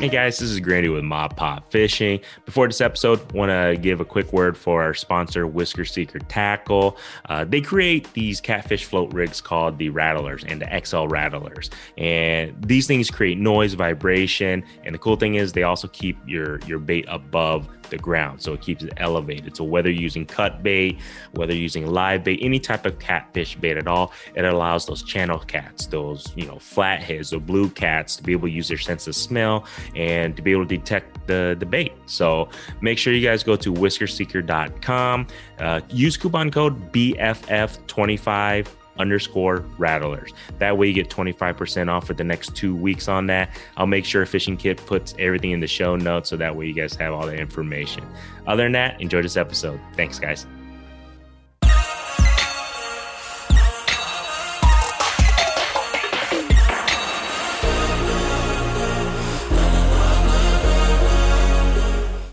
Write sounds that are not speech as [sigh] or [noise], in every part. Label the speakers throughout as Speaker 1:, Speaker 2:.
Speaker 1: Hey guys, this is Grandy with Mop Pop Fishing. Before this episode, want to give a quick word for our sponsor, Whisker Seeker Tackle. Uh, they create these catfish float rigs called the Rattlers and the XL Rattlers, and these things create noise, vibration, and the cool thing is they also keep your your bait above the ground, so it keeps it elevated. So whether you're using cut bait, whether you're using live bait, any type of catfish bait at all, it allows those channel cats, those you know flatheads or blue cats, to be able to use their sense of smell and to be able to detect the the bait. So make sure you guys go to whiskerseeker.com, uh, use coupon code BFF25 underscore rattlers. That way you get 25% off for the next two weeks on that. I'll make sure Fishing Kit puts everything in the show notes so that way you guys have all the information. Other than that, enjoy this episode. Thanks, guys.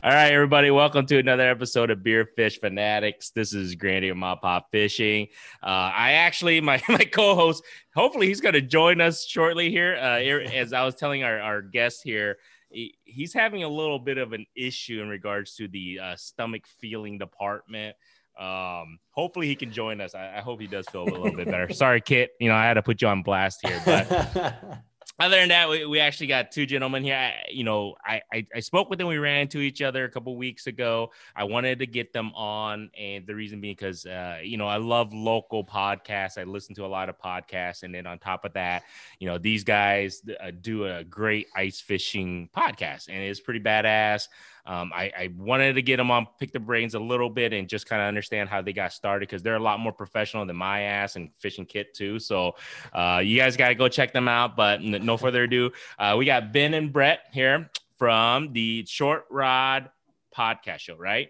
Speaker 1: All right, everybody, welcome to another episode of Beer Fish Fanatics. This is Grandy and Mop Pop Fishing. Uh, I actually, my, [laughs] my co host, hopefully, he's going to join us shortly here. Uh, as I was telling our, our guest here, he, he's having a little bit of an issue in regards to the uh, stomach feeling department. Um, hopefully, he can join us. I, I hope he does feel a little bit better. [laughs] Sorry, Kit. You know, I had to put you on blast here, but. [laughs] other than that, we, we actually got two gentlemen here. I, you know, I, I, I spoke with them. We ran into each other a couple weeks ago. I wanted to get them on, and the reason being because uh, you know I love local podcasts. I listen to a lot of podcasts, and then on top of that, you know these guys uh, do a great ice fishing podcast, and it's pretty badass. Um, I, I, wanted to get them on, pick the brains a little bit, and just kind of understand how they got started because they're a lot more professional than my ass and fishing kit too. So uh, you guys got to go check them out. But no further ado, uh, we got Ben and Brett here from the Short Rod Podcast Show, right?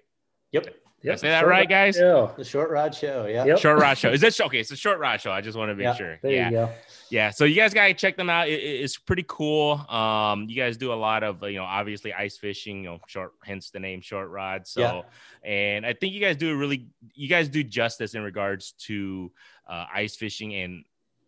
Speaker 2: Yep.
Speaker 1: Yep. say that right, guys?
Speaker 2: Show. The Short Rod Show. Yeah.
Speaker 1: Yep. Short Rod Show. Is that okay? It's a Short Rod Show. I just want to make
Speaker 2: yeah,
Speaker 1: sure.
Speaker 2: There
Speaker 1: yeah.
Speaker 2: you go.
Speaker 1: Yeah. So you guys gotta check them out. It, it's pretty cool. Um, you guys do a lot of you know obviously ice fishing. You know, short hence the name Short Rod. So,
Speaker 2: Yeah.
Speaker 1: and I think you guys do a really you guys do justice in regards to uh, ice fishing and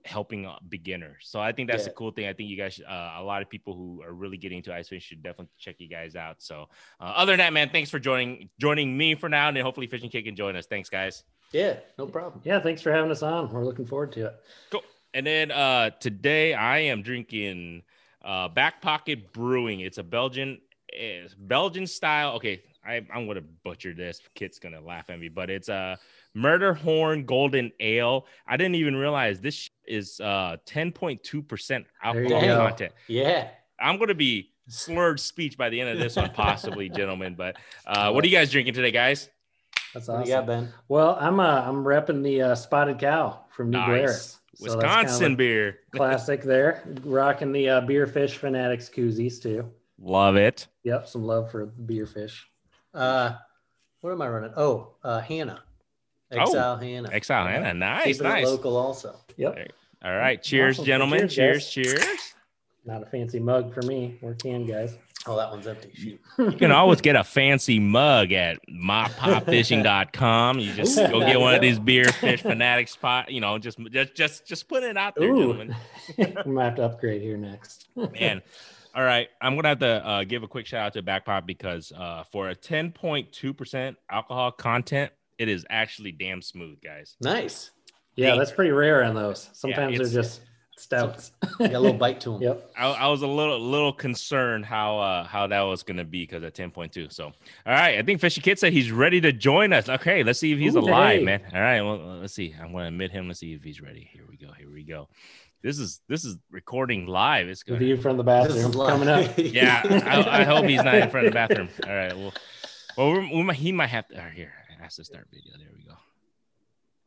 Speaker 1: helping uh, beginners. So I think that's
Speaker 2: Yeah.
Speaker 1: a cool thing. I think you guys, uh, a lot of people who are really getting into ice fishing should definitely check you guys out. So uh, other than that, man, thanks for joining joining me for now, and then hopefully Fishing Kit can join us. Thanks, guys.
Speaker 2: Yeah. No problem.
Speaker 3: Yeah, thanks for having us on. We're looking forward to it.
Speaker 1: Cool. And then uh, today I am drinking uh, Back Pocket Brewing. It's a Belgian it's Belgian style. Okay, I, I'm gonna butcher this. Kit's gonna laugh at me, but it's a Murder Horn Golden Ale. I didn't even realize this is uh 10.2 percent alcohol content.
Speaker 2: Yeah.
Speaker 1: I'm gonna be slurred speech by the end of this one, possibly, [laughs] gentlemen. But uh, what are you guys drinking today, guys?
Speaker 3: That's awesome.
Speaker 2: do you got, Ben?
Speaker 3: Well, I'm uh I'm repping the uh, Spotted Cow from New
Speaker 1: Nice.
Speaker 3: Glarus. So kinda
Speaker 1: Wisconsin
Speaker 3: like
Speaker 1: beer. [laughs]
Speaker 3: classic there. Rocking the uh, beer fish fanatics koozies too.
Speaker 1: Love it.
Speaker 3: Yep, some love for beer fish.
Speaker 2: Uh, what am I running? Oh, uh, Hannah.
Speaker 1: Oh,
Speaker 2: Exile Hannah.
Speaker 1: Exile Hannah. Nice,
Speaker 2: Keeping it
Speaker 1: nice.
Speaker 2: local also.
Speaker 3: Yep.
Speaker 1: All right. Cheers,
Speaker 3: Awesome.
Speaker 1: gentlemen.
Speaker 3: Cheers,
Speaker 1: Cheers, cheers.
Speaker 3: Not a fancy mug for me. We're can guys.
Speaker 2: Oh, that one's empty. Shoot.
Speaker 1: You can always get a fancy mug at moppopfishing.com. You just
Speaker 3: Ooh,
Speaker 1: go get
Speaker 3: you
Speaker 1: one of these beer fish fanatic spot. You know, just just just just put it out there,
Speaker 3: Ooh.
Speaker 1: gentlemen. [laughs]
Speaker 3: I'm gonna have to upgrade here next.
Speaker 1: Man. All right. I'm gonna have to uh, give a quick shout out to Backpop because uh, for a 10.2% alcohol content, it is actually damn smooth, guys.
Speaker 2: Nice.
Speaker 3: Yeah, that's pretty rare on those. Sometimes
Speaker 1: it's-
Speaker 3: they're just stouts.
Speaker 2: Got a little bite to them. [laughs]
Speaker 3: yep.
Speaker 1: I, I was a little little concerned how uh how that was gonna be because at 10.2. So all right, I think Fishy Kid said he's ready to join us. Okay, let's see if he's
Speaker 3: Ooh,
Speaker 1: alive,
Speaker 3: hey.
Speaker 1: man. All right, well let's see. I'm gonna admit him. Let's see if he's ready. Here we go. Here we go. This is this is recording live. It's
Speaker 3: The
Speaker 1: good.
Speaker 3: view from the bathroom coming up.
Speaker 1: Yeah, I, I hope he's not in front of the [laughs] bathroom. All right, well, well, we, we might, he might have to. All right, here, ask to start video. There we go.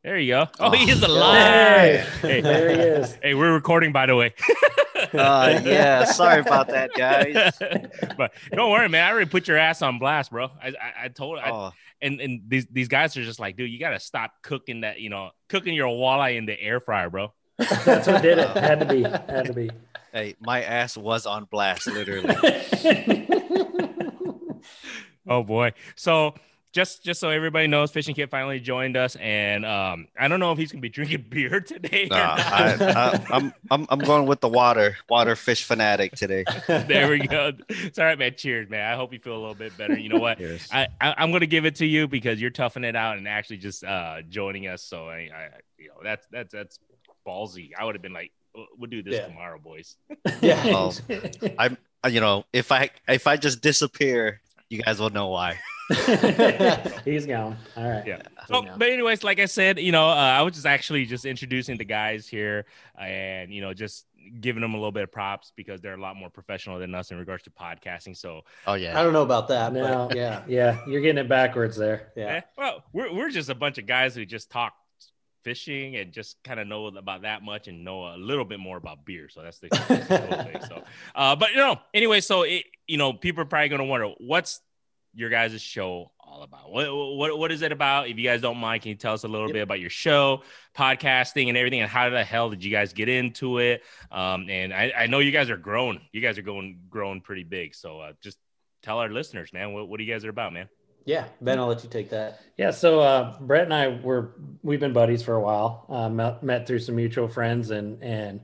Speaker 1: There you go. Oh, he is alive. Hey,
Speaker 3: There he is.
Speaker 1: hey, we're recording, by the way. [laughs]
Speaker 4: Uh, yeah, sorry about that, guys. [laughs]
Speaker 1: but don't worry, man. I already put your ass on blast, bro. I I, I told I,
Speaker 4: Oh,
Speaker 1: and and these these guys are just like, dude, you gotta stop cooking that, you know, cooking your walleye in the air fryer, bro.
Speaker 3: That's what did it. Had to be. [laughs] Had to be.
Speaker 4: hey, my ass was on blast, literally.
Speaker 1: Oh boy. So just just so everybody knows, Fishing Kit finally joined us, and um, I don't know if he's gonna be [laughs] drinking beer today. or
Speaker 4: Nah,
Speaker 1: not.
Speaker 4: I, I, [laughs] I'm I'm I'm going with the water water fish fanatic today. [laughs]
Speaker 1: there we go. It's all right, man. Cheers, man. I hope you feel a little bit better. You know what?
Speaker 4: Yes.
Speaker 1: I, I I'm gonna give it to you because you're toughing it out and actually just uh joining us. So I, I you know that's that's that's ballsy. I would have been like, "We'll- we'll do this
Speaker 2: Yeah.
Speaker 1: tomorrow, boys.
Speaker 2: Yeah.
Speaker 4: Oh. I'm uh, you know if I if I just disappear, you guys will know why. [laughs]
Speaker 3: He's gone. All right.
Speaker 1: Yeah.
Speaker 3: So
Speaker 1: Oh, but anyways, like I said, you know, uh, I was just actually just introducing the guys here, and you know, just giving them a little bit of props because they're a lot more professional than us in regards to podcasting. So,
Speaker 4: Oh yeah, I
Speaker 2: don't know about that,
Speaker 3: No.
Speaker 2: but yeah,
Speaker 3: Yeah, you're getting it backwards there.
Speaker 2: yeah.
Speaker 1: eh, well, we're we're just a bunch of guys who just talk fishing and just kind of know about that much and know a little bit more about beer. So that's the, that's the cool thing. So, uh, but you know, anyway, so it, you know, people are probably going to wonder what's your guys' show all about. What, what what is it about? If you guys don't mind, can you tell us a little
Speaker 2: Yep.
Speaker 1: bit about your show, podcasting, and everything, and how the hell did you guys get into it? Um, and I, I know you guys are growing. You guys are going growing pretty big. So uh, just tell our listeners, man, what what you guys are about, man.
Speaker 2: Yeah, Ben, I'll let you take that.
Speaker 3: Yeah, so uh, Brett and I were we've been buddies for a while. Uh, met, met through some mutual friends, and and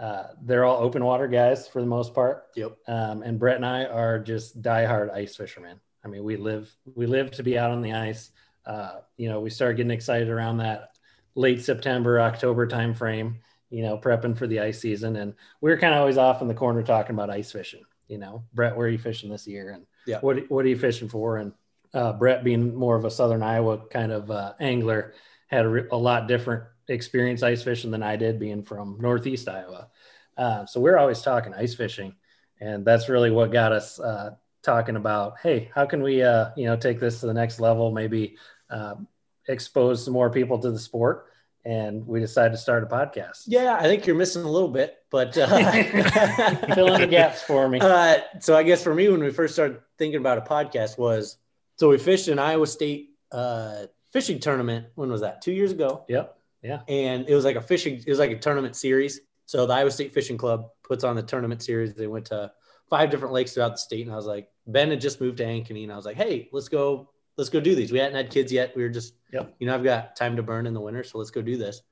Speaker 3: uh, they're all open water guys for the most part.
Speaker 2: Yep.
Speaker 3: Um, and Brett and I are just diehard ice fishermen. I mean, we live we live to be out on the ice. Uh, you know, we started getting excited around that late September, October timeframe. You know, prepping for the ice season, and we were kind of always off in the corner talking about ice fishing. You know, Brett, where are you fishing this year? And
Speaker 2: Yeah.
Speaker 3: what what are you fishing for? And uh, Brett, being more of a Southern Iowa kind of uh, angler, had a, re- a lot different experience ice fishing than I did, being from Northeast Iowa. Uh, so we're always talking ice fishing, and that's really what got us uh, talking about. Hey, how can we, uh, you know, take this to the next level? Maybe uh, expose some more people to the sport. And we decided to start a podcast.
Speaker 2: Yeah, I think you're missing a little bit, but uh, [laughs]
Speaker 3: Fill in the gaps for me.
Speaker 2: Uh, so I guess for me, when we first started thinking about a podcast, was so we fished an Iowa State uh, fishing tournament. When was that? Two years ago,
Speaker 3: Yep. Yeah.
Speaker 2: And it was like a fishing. It was like a tournament series. So the Iowa State Fishing Club puts on the tournament series. They went to five different lakes throughout the state, and I was like, Ben had just moved to Ankeny, and I was like, Hey, let's go, let's go do these. We hadn't had kids yet. We were just,
Speaker 3: Yep.
Speaker 2: you know, I've got time to burn in the winter, so let's go do this.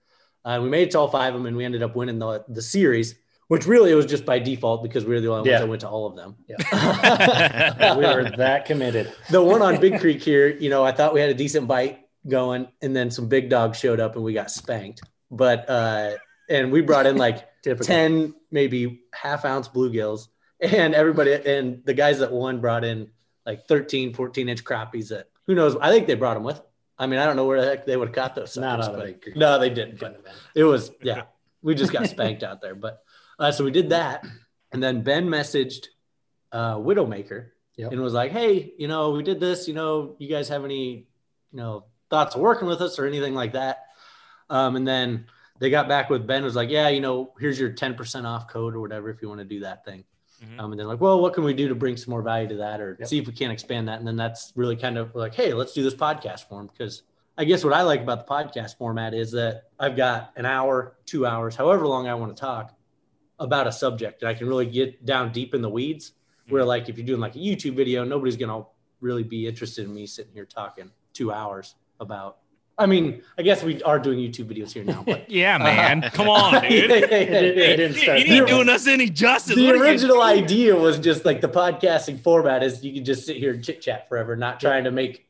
Speaker 2: Uh, we made it to all five of them, and we ended up winning the the series. Which really it was just by default because we were the only
Speaker 3: Yeah.
Speaker 2: ones that went to all of them.
Speaker 3: Yeah. [laughs] [laughs] we were that committed.
Speaker 2: the one on Big Creek here, you know, I thought we had a decent bite going, and then some big dogs showed up and we got spanked. But uh, and we brought in like [laughs] ten, maybe half ounce bluegills, and everybody and the guys that won brought in like 13, 14 inch crappies that who knows? I think they brought them with. I mean, I don't know where the heck they would have caught those.
Speaker 3: Not
Speaker 2: suckers,
Speaker 3: out of
Speaker 2: but-. No, they didn't. But it was yeah. We just got spanked out there, but uh, so we did that, and then Ben messaged uh, Widowmaker
Speaker 3: Yep.
Speaker 2: and was like, "Hey, you know, we did this. You know, you guys have any, you know, thoughts of working with us or anything like that?" Um, and then they got back with Ben was like, "Yeah, you know, here's your ten percent off code or whatever if you want to do that thing."
Speaker 1: Mhm.
Speaker 2: Um, and they're like, "Well, what can we do to bring some more value to that, or
Speaker 3: Yep.
Speaker 2: see if we can't expand that?" And then that's really kind of like, "Hey, let's do this podcast form because." I guess what I like about the podcast format is that I've got an hour, two hours, however long I want to talk about a subject, and I can really get down deep in the weeds. Where like if you're doing like a YouTube video, nobody's gonna really be interested in me sitting here talking two hours about. I mean, I guess we are doing YouTube videos here now, but [laughs]
Speaker 1: Yeah, man. Come on, [laughs] dude.
Speaker 3: It, did, it didn't
Speaker 1: You, ain't doing us any justice.
Speaker 2: the
Speaker 1: What
Speaker 2: original idea was just like the podcasting format is you can just sit here and chit chat forever, not trying to make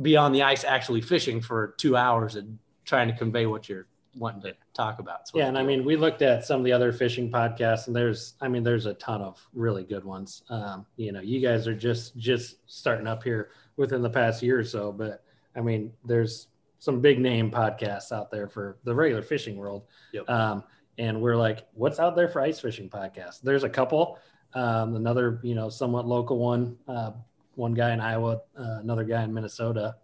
Speaker 2: be on the ice actually fishing for two hours and trying to convey what you're wanting to talk about.
Speaker 3: Yeah, and I mean, we looked at some of the other fishing podcasts, and there's, I mean, there's a ton of really good ones. Um, you know, you guys are just just starting up here within the past year or so, but I mean, there's some big name podcasts out there for the regular fishing world.
Speaker 2: Yep.
Speaker 3: Um, and we're like, what's out there for ice fishing podcasts? There's a couple. Um, another, you know, somewhat local one. Uh, one guy in Iowa, uh, another guy in Minnesota,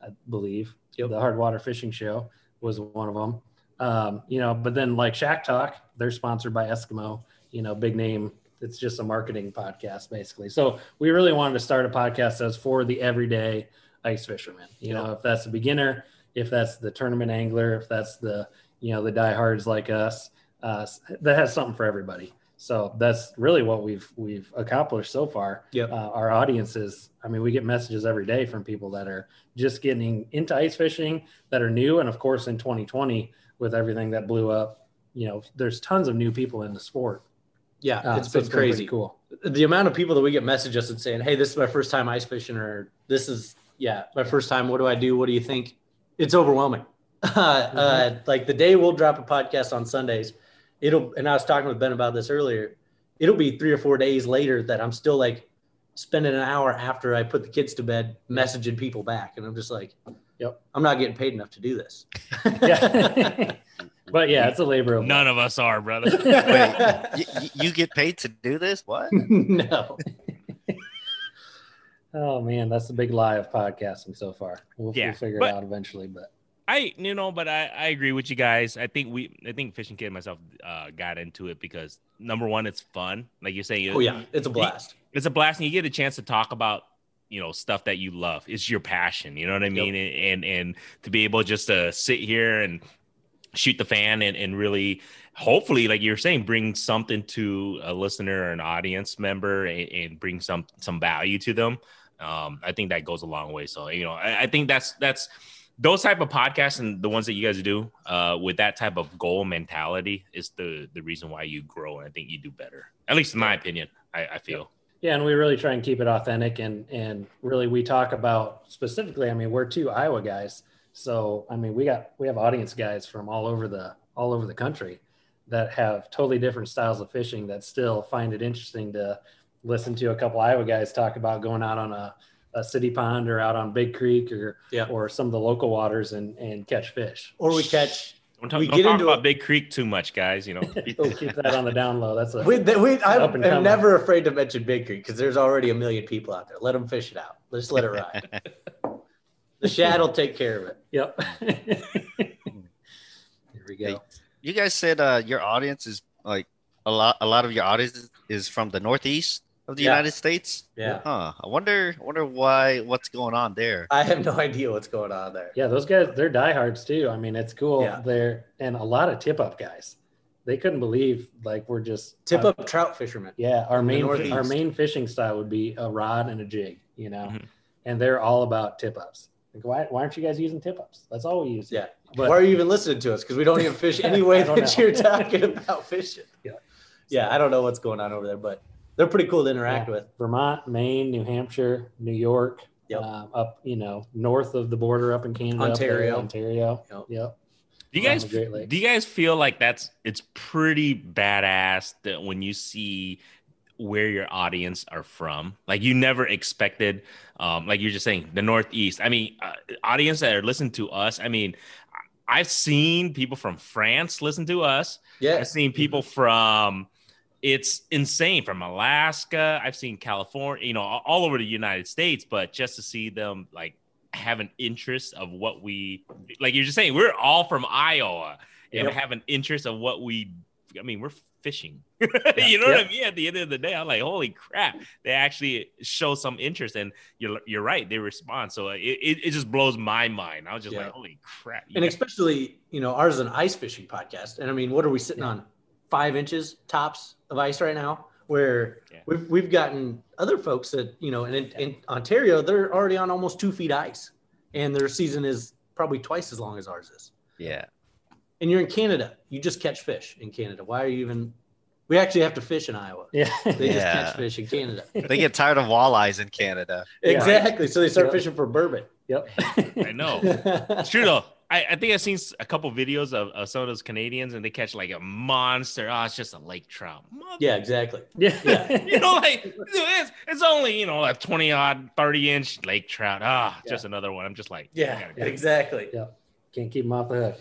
Speaker 3: I believe.
Speaker 2: Yep.
Speaker 3: The Hard Water Fishing Show was one of them. Um, you know, but then like Shack Talk, they're sponsored by Eskimo, you know, big name. It's just a marketing podcast basically. So we really wanted to start a podcast that's for the everyday ice fisherman. You know, if that's a beginner, if that's the tournament angler, if that's the, you know, the diehards like us, uh, that has something for everybody. So that's really what we've we've accomplished so far.
Speaker 2: Yep.
Speaker 3: Uh, our audiences, I mean, we get messages every day from people that are just getting into ice fishing that are new, and of course, in 2020 with everything that blew up, you know, there's tons of new people in the sport.
Speaker 2: Yeah,
Speaker 3: Uh,
Speaker 2: it's
Speaker 3: so
Speaker 2: been crazy.
Speaker 3: cool.
Speaker 2: The amount of people that we get messages and saying, "Hey, this is my first time ice fishing," or "This is yeah, my first time. What do I do? What do you think?" It's overwhelming. [laughs] uh,
Speaker 3: Mm-hmm.
Speaker 2: like the day we'll drop a podcast on Sundays, it'll. And I was talking with Ben about this earlier. It'll be three or four days later that I'm still like spending an hour after I put the kids to bed messaging people back, and I'm just like,
Speaker 3: Yep.
Speaker 2: I'm not getting paid enough to do this." [laughs]
Speaker 3: Yeah. [laughs] but yeah, it's a labor of
Speaker 1: None of us are, brother.
Speaker 4: Wait, you, you get paid to do this? What?
Speaker 2: no.
Speaker 3: Oh man, that's the big lie of podcasting so far. We'll,
Speaker 1: Yeah,
Speaker 3: we'll figure
Speaker 1: but-
Speaker 3: it out eventually, but
Speaker 1: I you know, but I, I agree with you guys. I think we I think Fishing Kit and myself uh, got into it because number one, it's fun. Like you're saying,
Speaker 2: Oh yeah, it's a blast.
Speaker 1: it's a blast, and you get a chance to talk about you know stuff that you love. It's your passion. You know what I mean? And, and and to be able just to sit here and shoot the fan and, and really hopefully like you're saying bring something to a listener or an audience member and, and bring some some value to them. Um i think that goes a long way. So you know i, I think that's that's those type of podcasts and the ones that you guys do uh with that type of goal mentality is the the reason why you grow and i think you do better. At least in my opinion i, I feel.
Speaker 3: Yeah, and we really try and keep it authentic and and really we talk about specifically. I mean, we're two Iowa guys, so I mean we got we have audience guys from all over the all over the country that have totally different styles of fishing that still find it interesting to listen to a couple Iowa guys talk about going out on a, a city pond or out on Big Creek or
Speaker 2: Yeah.
Speaker 3: or some of the local waters and and catch fish.
Speaker 2: Or we catch
Speaker 1: don't, talk,
Speaker 2: We
Speaker 1: don't
Speaker 2: get
Speaker 1: talk
Speaker 2: into
Speaker 1: about
Speaker 2: a-
Speaker 1: Big Creek too much guys you know [laughs]
Speaker 3: oh, keep that on the down low. That's a
Speaker 2: We, th- we, I
Speaker 3: up and
Speaker 2: am never afraid to mention Big Creek because there's already a million people out there. Let them fish it out. Let's let it ride. [laughs] the shad will take care of it.
Speaker 3: Yep. [laughs] Here we
Speaker 4: Hey,
Speaker 3: go.
Speaker 4: You guys said uh, your audience is like a lot. A lot of your audience is- is from the Northeast of the
Speaker 2: Yeah.
Speaker 4: United States.
Speaker 2: Yeah.
Speaker 4: Huh. I wonder. Wonder why. What's going on there?
Speaker 2: I have no idea what's going on there.
Speaker 3: Yeah, those guys, they're diehards too. I mean, it's cool.
Speaker 2: Yeah.
Speaker 3: They're and a lot of tip up guys. They couldn't believe like we're just
Speaker 2: Tip
Speaker 3: uh,
Speaker 2: up trout fishermen.
Speaker 3: Yeah, our main our main fishing style would be a rod and a jig, you know,
Speaker 1: Mhm.
Speaker 3: and they're all about tip ups. Like, why why aren't you guys using tip ups? That's all we use.
Speaker 2: Yeah.
Speaker 3: but
Speaker 2: Why are you even listening to us? Because we don't even fish any [laughs] way
Speaker 3: I
Speaker 2: that
Speaker 3: know.
Speaker 2: you're talking about fishing.
Speaker 3: Yeah.
Speaker 2: Yeah, I don't know what's going on over there, but they're pretty cool to interact
Speaker 3: Yeah.
Speaker 2: with.
Speaker 3: Vermont, Maine, New Hampshire, New York,
Speaker 2: Yep.
Speaker 3: um, up you know north of the border up in Canada, up there,
Speaker 2: Ontario.
Speaker 3: Ontario.
Speaker 2: Yep.
Speaker 3: Yep.
Speaker 1: Do you guys
Speaker 3: the Great Lakes.
Speaker 1: do you guys feel like that's it's pretty badass that when you see where your audience are from. Like you never expected um like you're just saying the northeast. I mean uh, audience that are listening to us i mean i've seen people from france listen to us.
Speaker 2: Yeah.
Speaker 1: i've seen people from it's insane from alaska. I've seen california you know all all over the united states but just to see them like have an interest of what we like you're just saying we're all from iowa and
Speaker 2: Yep.
Speaker 1: have an interest of what we i mean we're fishing. [laughs] You know what i mean? At the end of the day i'm like holy crap they actually show some interest. And you're you're right they respond. So uh, it, it, it just blows my mind. I was just
Speaker 2: Yeah.
Speaker 1: like holy crap
Speaker 2: and
Speaker 1: guys-
Speaker 2: especially you know ours is an ice fishing podcast. And i mean what are we sitting on? Five inches tops of ice right now? Where
Speaker 1: Yeah.
Speaker 2: we've, we've gotten other folks that you know and in, in ontario they're already on almost two feet ice. And their season is probably twice as long as ours is.
Speaker 4: Yeah.
Speaker 2: And you're in canada you just catch fish in canada why are you even we actually have to fish in iowa
Speaker 3: Yeah.
Speaker 2: they just
Speaker 4: Yeah.
Speaker 2: catch fish in canada [laughs]
Speaker 4: They get tired of walleyes in Canada.
Speaker 3: Yeah.
Speaker 2: exactly so they start
Speaker 3: Yep.
Speaker 2: fishing for burbot
Speaker 3: yep. [laughs]
Speaker 1: i know [laughs] It's true though. I, I think I've seen a couple videos of, of some of those Canadians, and they catch like a monster. Oh, it's just a lake trout. Mother-
Speaker 2: yeah exactly
Speaker 3: Yeah.
Speaker 2: Yeah.
Speaker 1: you know, like it's, it's only you know a twenty odd, thirty inch lake trout. Ah,
Speaker 3: Yeah.
Speaker 1: just another one. I'm just like, I
Speaker 2: yeah
Speaker 1: gotta go.
Speaker 2: exactly
Speaker 3: Can't keep them off the hook.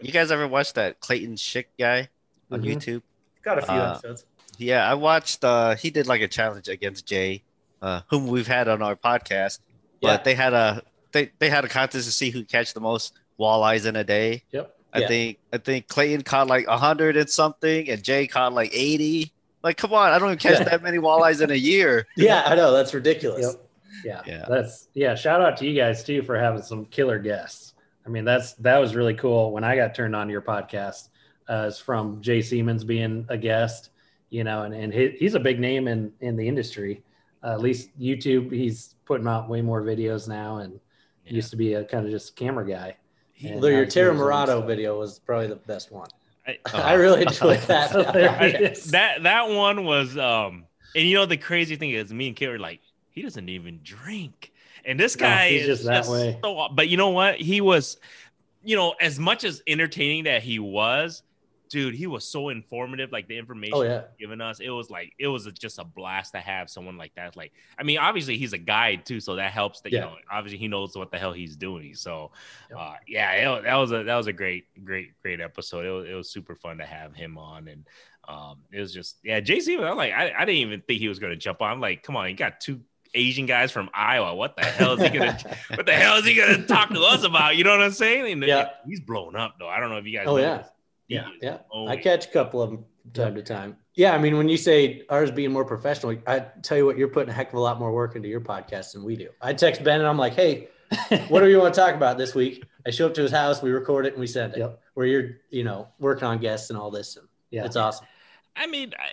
Speaker 4: You guys ever watch that Clayton Schick guy on
Speaker 3: Mhm.
Speaker 4: YouTube?
Speaker 2: got a few
Speaker 4: Uh,
Speaker 2: episodes
Speaker 4: Yeah, I watched. uh He did like a challenge against Jay, uh, whom we've had on our podcast. But they had a they they had a contest to see who catch the most walleyes in a day.
Speaker 3: Yep.
Speaker 4: I
Speaker 2: Yeah.
Speaker 4: think I think Clayton caught like a hundred and something, and Jay caught like eighty. Like, come on, I don't even catch
Speaker 2: Yeah.
Speaker 4: that many walleyes in a year. [laughs]
Speaker 2: yeah i know that's ridiculous
Speaker 3: Yep. Yeah.
Speaker 4: Yeah.
Speaker 3: That's yeah. Shout out to you guys too for having some killer guests. I mean, that's that was really cool when I got turned on to your podcast. Uh, is from Jay Siemens being a guest, you know, and, and he, he's a big name in, in the industry. Uh, at least YouTube, he's putting out way more videos now and
Speaker 1: Yeah.
Speaker 3: used to be a kind of just camera guy. And
Speaker 2: Although your
Speaker 3: now he's
Speaker 2: Terra
Speaker 3: doing his own
Speaker 2: Murado video was probably the best one.
Speaker 1: I- [laughs]
Speaker 2: I really [laughs] enjoyed that.
Speaker 3: Hilarious.
Speaker 1: that that one was um and you know the crazy thing is me and Kit were like he doesn't even drink and this
Speaker 3: No,
Speaker 1: guy
Speaker 3: he's
Speaker 1: is
Speaker 3: just that way.
Speaker 1: so, but you know what he was you know as much as entertaining that he was dude he was so informative like the information
Speaker 2: Oh yeah.
Speaker 1: giving us it was like it was just a blast to have someone like that like i mean obviously he's a guide too so that helps that
Speaker 2: Yeah.
Speaker 1: you know obviously he knows what the hell he's doing so uh yeah it, that was a that was a great great great episode it was, it was super fun to have him on and um it was just yeah jc i'm like I, I didn't even think he was gonna jump on i'm like come on he got two asian guys from iowa what the hell is he gonna [laughs] what the hell is he gonna talk to us about you know what i'm saying and
Speaker 2: Yeah.
Speaker 1: he's blown up though i don't know if you guys
Speaker 2: Oh,
Speaker 1: know
Speaker 2: yeah.
Speaker 1: this.
Speaker 3: Yeah.
Speaker 1: is
Speaker 2: Yeah,
Speaker 1: blown
Speaker 2: I catch a couple of them from time
Speaker 3: Yeah.
Speaker 2: to time. Yeah, I mean, when you say ours being more professional, I tell you what, you're putting a heck of a lot more work into your podcast than we do. I text Ben and I'm like, hey, what do you want to talk about this week? I show up to his house, we record it, and we send it.
Speaker 3: Yep.
Speaker 2: Where you're, you know, working on guests and all this. And
Speaker 3: Yeah.
Speaker 2: It's awesome.
Speaker 1: I mean, I,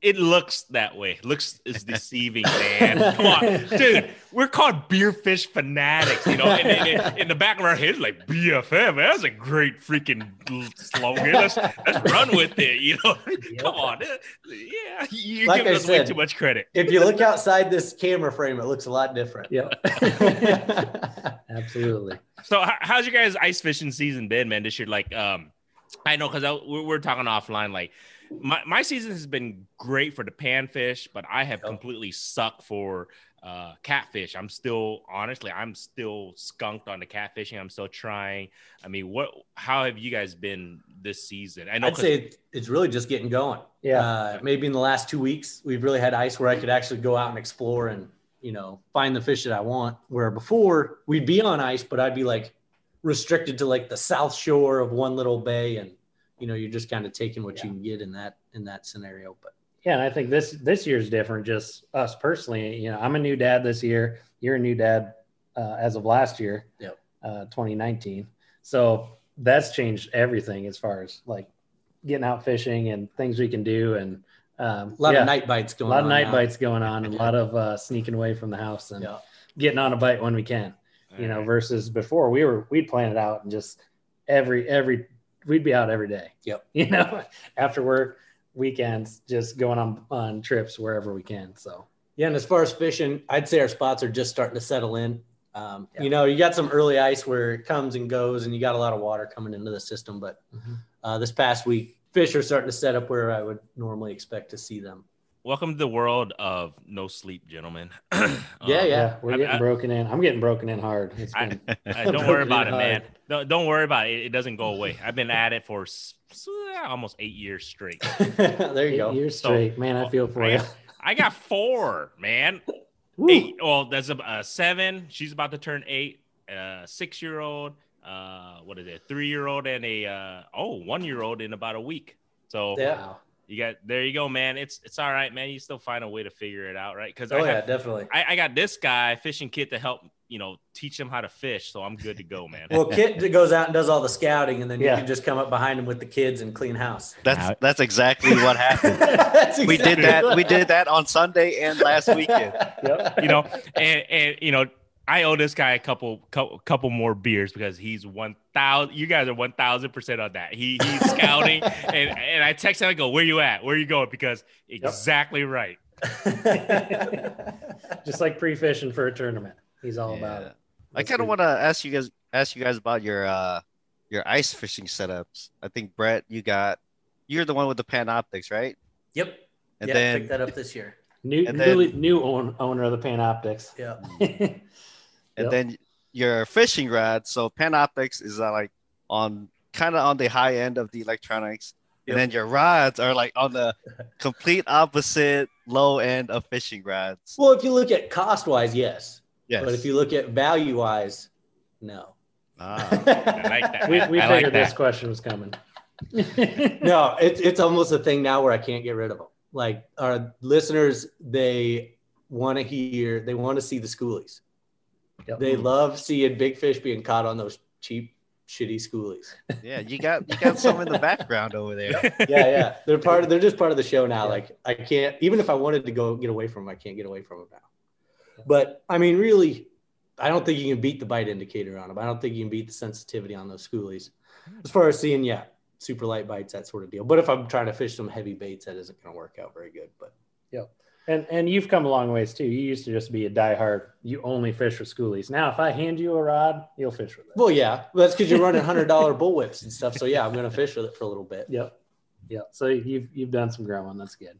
Speaker 1: it looks that way. Looks is deceiving, [laughs] man. Come on, dude. We're called beer fish fanatics, you know. And, and- and in the back of our heads, like BFF. Man, that's a great freaking slogan. Let's, let's run with it, you know. [laughs] Come on, yeah. You're
Speaker 2: Like
Speaker 1: giving
Speaker 2: I
Speaker 1: us way too much credit.
Speaker 2: If you look outside this camera frame, it looks a lot different.
Speaker 3: Yep. [laughs] Absolutely.
Speaker 1: So, how's your guys' ice fishing season been, man? This year, like, um, I know because we're, we're talking offline. Like, my, my season has been great for the panfish, but I have
Speaker 2: Yep.
Speaker 1: completely sucked for uh catfish. I'm still honestly, I'm still skunked on the catfishing. I'm still trying. I mean, what? How have you guys been this season? I know.
Speaker 2: I'd
Speaker 1: 'cause-
Speaker 2: say it's really just getting going.
Speaker 3: Yeah.
Speaker 2: Uh, maybe in the last two weeks, we've really had ice where I could actually go out and explore and, you know, find the fish that I want. Where before we'd be on ice, but I'd be like restricted to like the south shore of one little bay. And, you know, you're just kind of taking what you can get in that, in that scenario. But
Speaker 3: Yeah, and I think this this year's different. Just us personally, you know, I'm a new dad this year. You're a new dad uh, as of last year,
Speaker 2: Yep.
Speaker 3: uh, 2019. So that's changed everything as far as like getting out fishing and things we can do, and um,
Speaker 2: a lot
Speaker 3: yeah,
Speaker 2: of night bites going on.
Speaker 3: a lot of night
Speaker 2: now.
Speaker 3: bites going on, and a [laughs] lot of uh, sneaking away from the house and
Speaker 2: Yeah.
Speaker 3: getting on a bite when we can. You know, versus before we were we'd plan it out and just every every we'd be out every day.
Speaker 2: Yep. [laughs]
Speaker 3: You know, after work, weekends, just going on on trips wherever we can. So
Speaker 2: Yeah, and as far as fishing, I'd say our spots are just starting to settle in. Um,
Speaker 3: Yeah.
Speaker 2: You know, you got some early ice where it comes and goes, and you got a lot of water coming into the system. But
Speaker 3: Mhm.
Speaker 2: uh, this past week, fish are starting to set up where I would normally expect to see them.
Speaker 1: Welcome to the world of no sleep, gentlemen. [clears throat]
Speaker 2: Yeah,
Speaker 1: Um,
Speaker 2: yeah.
Speaker 3: we're
Speaker 1: I-
Speaker 3: getting
Speaker 1: I-
Speaker 3: broken in. I'm getting broken in hard. It's
Speaker 1: I-
Speaker 3: been, [laughs]
Speaker 1: Uh, don't [laughs] worry about it,
Speaker 2: hard.
Speaker 1: man. Don't, don't worry about it. It doesn't go [laughs] away. I've been at it for s- s- almost eight years straight.
Speaker 2: there you
Speaker 3: eight
Speaker 2: go.
Speaker 3: years
Speaker 1: So-
Speaker 3: straight. Man, I feel for
Speaker 1: I
Speaker 3: you.
Speaker 1: I got four, man.
Speaker 3: Woo.
Speaker 1: Eight. Well, that's a uh, seven. She's about to turn eight. Uh, six year old. Uh, what is it? Three year old and a uh, oh one year old in about a week. So
Speaker 2: Yeah.
Speaker 3: Wow.
Speaker 1: you got there. You go, man. It's it's all right, man. You still find a way to figure it out, right? Because
Speaker 2: Oh
Speaker 1: I,
Speaker 2: yeah,
Speaker 1: have-
Speaker 2: definitely.
Speaker 1: I, I got this guy fishing kit to help you know teach him how to fish, so I'm good to go, man.
Speaker 2: Well, Kit [laughs] goes out and does all the scouting, and then
Speaker 3: Yeah.
Speaker 2: you can just come up behind him with the kids and clean house.
Speaker 4: That's that's exactly what happened. [laughs]
Speaker 2: That's
Speaker 4: We did that. We did that on Sunday and last weekend. [laughs]
Speaker 3: Yep.
Speaker 1: you know, and and you know, I owe this guy a couple couple, couple more beers because he's one thousand. You guys are one thousand percent on that. He he's [laughs] scouting, and and I text him. I go, "Where you at? Where you going?" Because exactly right. [laughs]
Speaker 3: Just like pre-fishing for a tournament. He's all about
Speaker 4: Yeah.
Speaker 3: it.
Speaker 4: I kind of want to ask you guys ask you guys about your uh your ice fishing setups. I think Brett, you got you're the one with the Panoptix, right?
Speaker 2: Yep.
Speaker 4: And
Speaker 2: yeah,
Speaker 4: then
Speaker 2: picked that up this year.
Speaker 3: New,
Speaker 4: And then-
Speaker 3: new own, owner of the Panoptix.
Speaker 2: Yeah. [laughs]
Speaker 4: and
Speaker 3: Yep.
Speaker 4: then your fishing rod. So Panoptix is uh, like on kind of on the high end of the electronics,
Speaker 2: Yep.
Speaker 4: and then your rods are like on the complete opposite low end of fishing rods.
Speaker 2: Well, if you look at cost wise, yes.
Speaker 4: Yes.
Speaker 2: But if you look at value wise, no.
Speaker 4: Ah. [laughs]
Speaker 1: I like that.
Speaker 3: we we
Speaker 1: I like
Speaker 3: figured this question was coming. [laughs]
Speaker 2: no, it's it's almost a thing now where I can't get rid of them. Like our listeners, they want to hear, they want to see the schoolies.
Speaker 3: Yep.
Speaker 2: They love seeing big fish being caught on those cheap shitty schoolies.
Speaker 4: Yeah, you got you got some in the background over there.
Speaker 2: Yeah, yeah. They're part of they're just part of the show now.
Speaker 3: Yeah.
Speaker 2: Like I can't even if I wanted to go get away from them, I can't get away from them now. But I mean, really, I don't think you can beat the bite indicator on them. I don't think you can beat the sensitivity on those schoolies. As far as seeing, yeah, super light bites, that sort of deal. But if I'm trying to fish some heavy baits, that isn't going to work out very good. But
Speaker 3: And and you've come a long ways too. You used to just be a diehard. You only fish with schoolies. Now, if I hand you a rod, you'll fish with it.
Speaker 2: well, yeah, that's because you're running hundred dollar bull whips and stuff. So yeah, I'm going to fish with it for a little bit.
Speaker 3: Yep. Yep. So you've you've done some growing. That's good.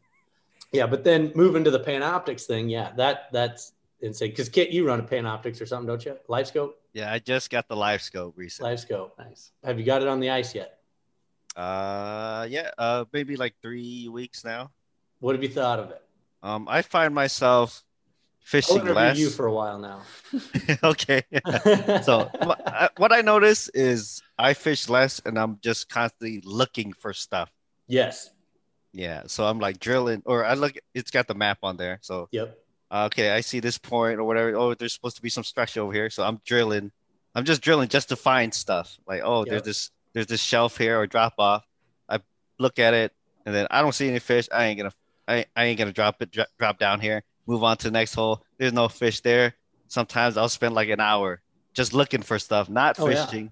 Speaker 2: Yeah, but then moving to the Panoptix thing, yeah, that that's insane. Because Kit, you run a Panoptix or something, don't you? Live scope,
Speaker 4: Yeah, I just got the live scope recently.
Speaker 2: live scope.
Speaker 3: Nice.
Speaker 2: Have you got it on the ice yet?
Speaker 4: Uh, yeah, uh, maybe like three weeks now.
Speaker 2: What have you thought of it?
Speaker 4: Um, I find myself fishing
Speaker 2: interview
Speaker 4: less.
Speaker 2: you for a while now. [laughs]
Speaker 4: okay. [laughs] so what I- notice is I fish less, and I'm just constantly looking for stuff.
Speaker 2: yes,
Speaker 4: Yeah, so I'm like drilling, or I look. It's got the map on there, so
Speaker 2: yep,
Speaker 4: uh, okay, I see this point or whatever. Oh, there's supposed to be some structure over here, so I'm drilling. I'm just drilling just to find stuff. Like, oh,
Speaker 2: Yeah.
Speaker 4: there's this, there's this shelf here or drop off. I look at it, and then I don't see any fish. I ain't gonna, I, I ain't gonna drop it, dro- drop down here. Move on to the next hole. There's no fish there. Sometimes I'll spend like an hour just looking for stuff, not
Speaker 2: Oh, yeah.
Speaker 4: fishing,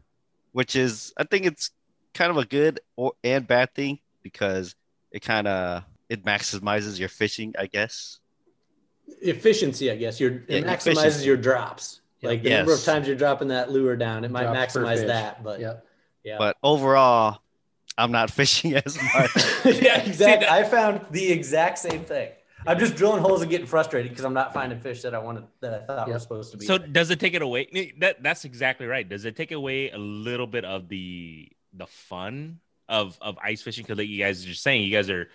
Speaker 4: which is, I think it's kind of a good or and bad thing because it kind of it maximizes your fishing, I guess.
Speaker 2: efficiency. I guess your
Speaker 4: Yeah,
Speaker 2: it maximizes
Speaker 4: efficiency.
Speaker 2: your drops. Like the number of times you're dropping that lure down, it might
Speaker 3: Drops
Speaker 2: maximize that. But
Speaker 3: Yep.
Speaker 2: yeah,
Speaker 4: But overall, I'm not [laughs] fishing as [laughs] much.
Speaker 2: yeah, [laughs] exactly.
Speaker 1: that-
Speaker 2: I found the exact same thing. I'm just drilling holes and getting frustrated because I'm not finding fish that I wanted that I thought
Speaker 3: Yep.
Speaker 2: was supposed to be.
Speaker 1: So
Speaker 2: there.
Speaker 1: does it take it away? That that's exactly right. Does it take away a little bit of the the fun of of ice fishing? Because like you guys are just saying, you guys are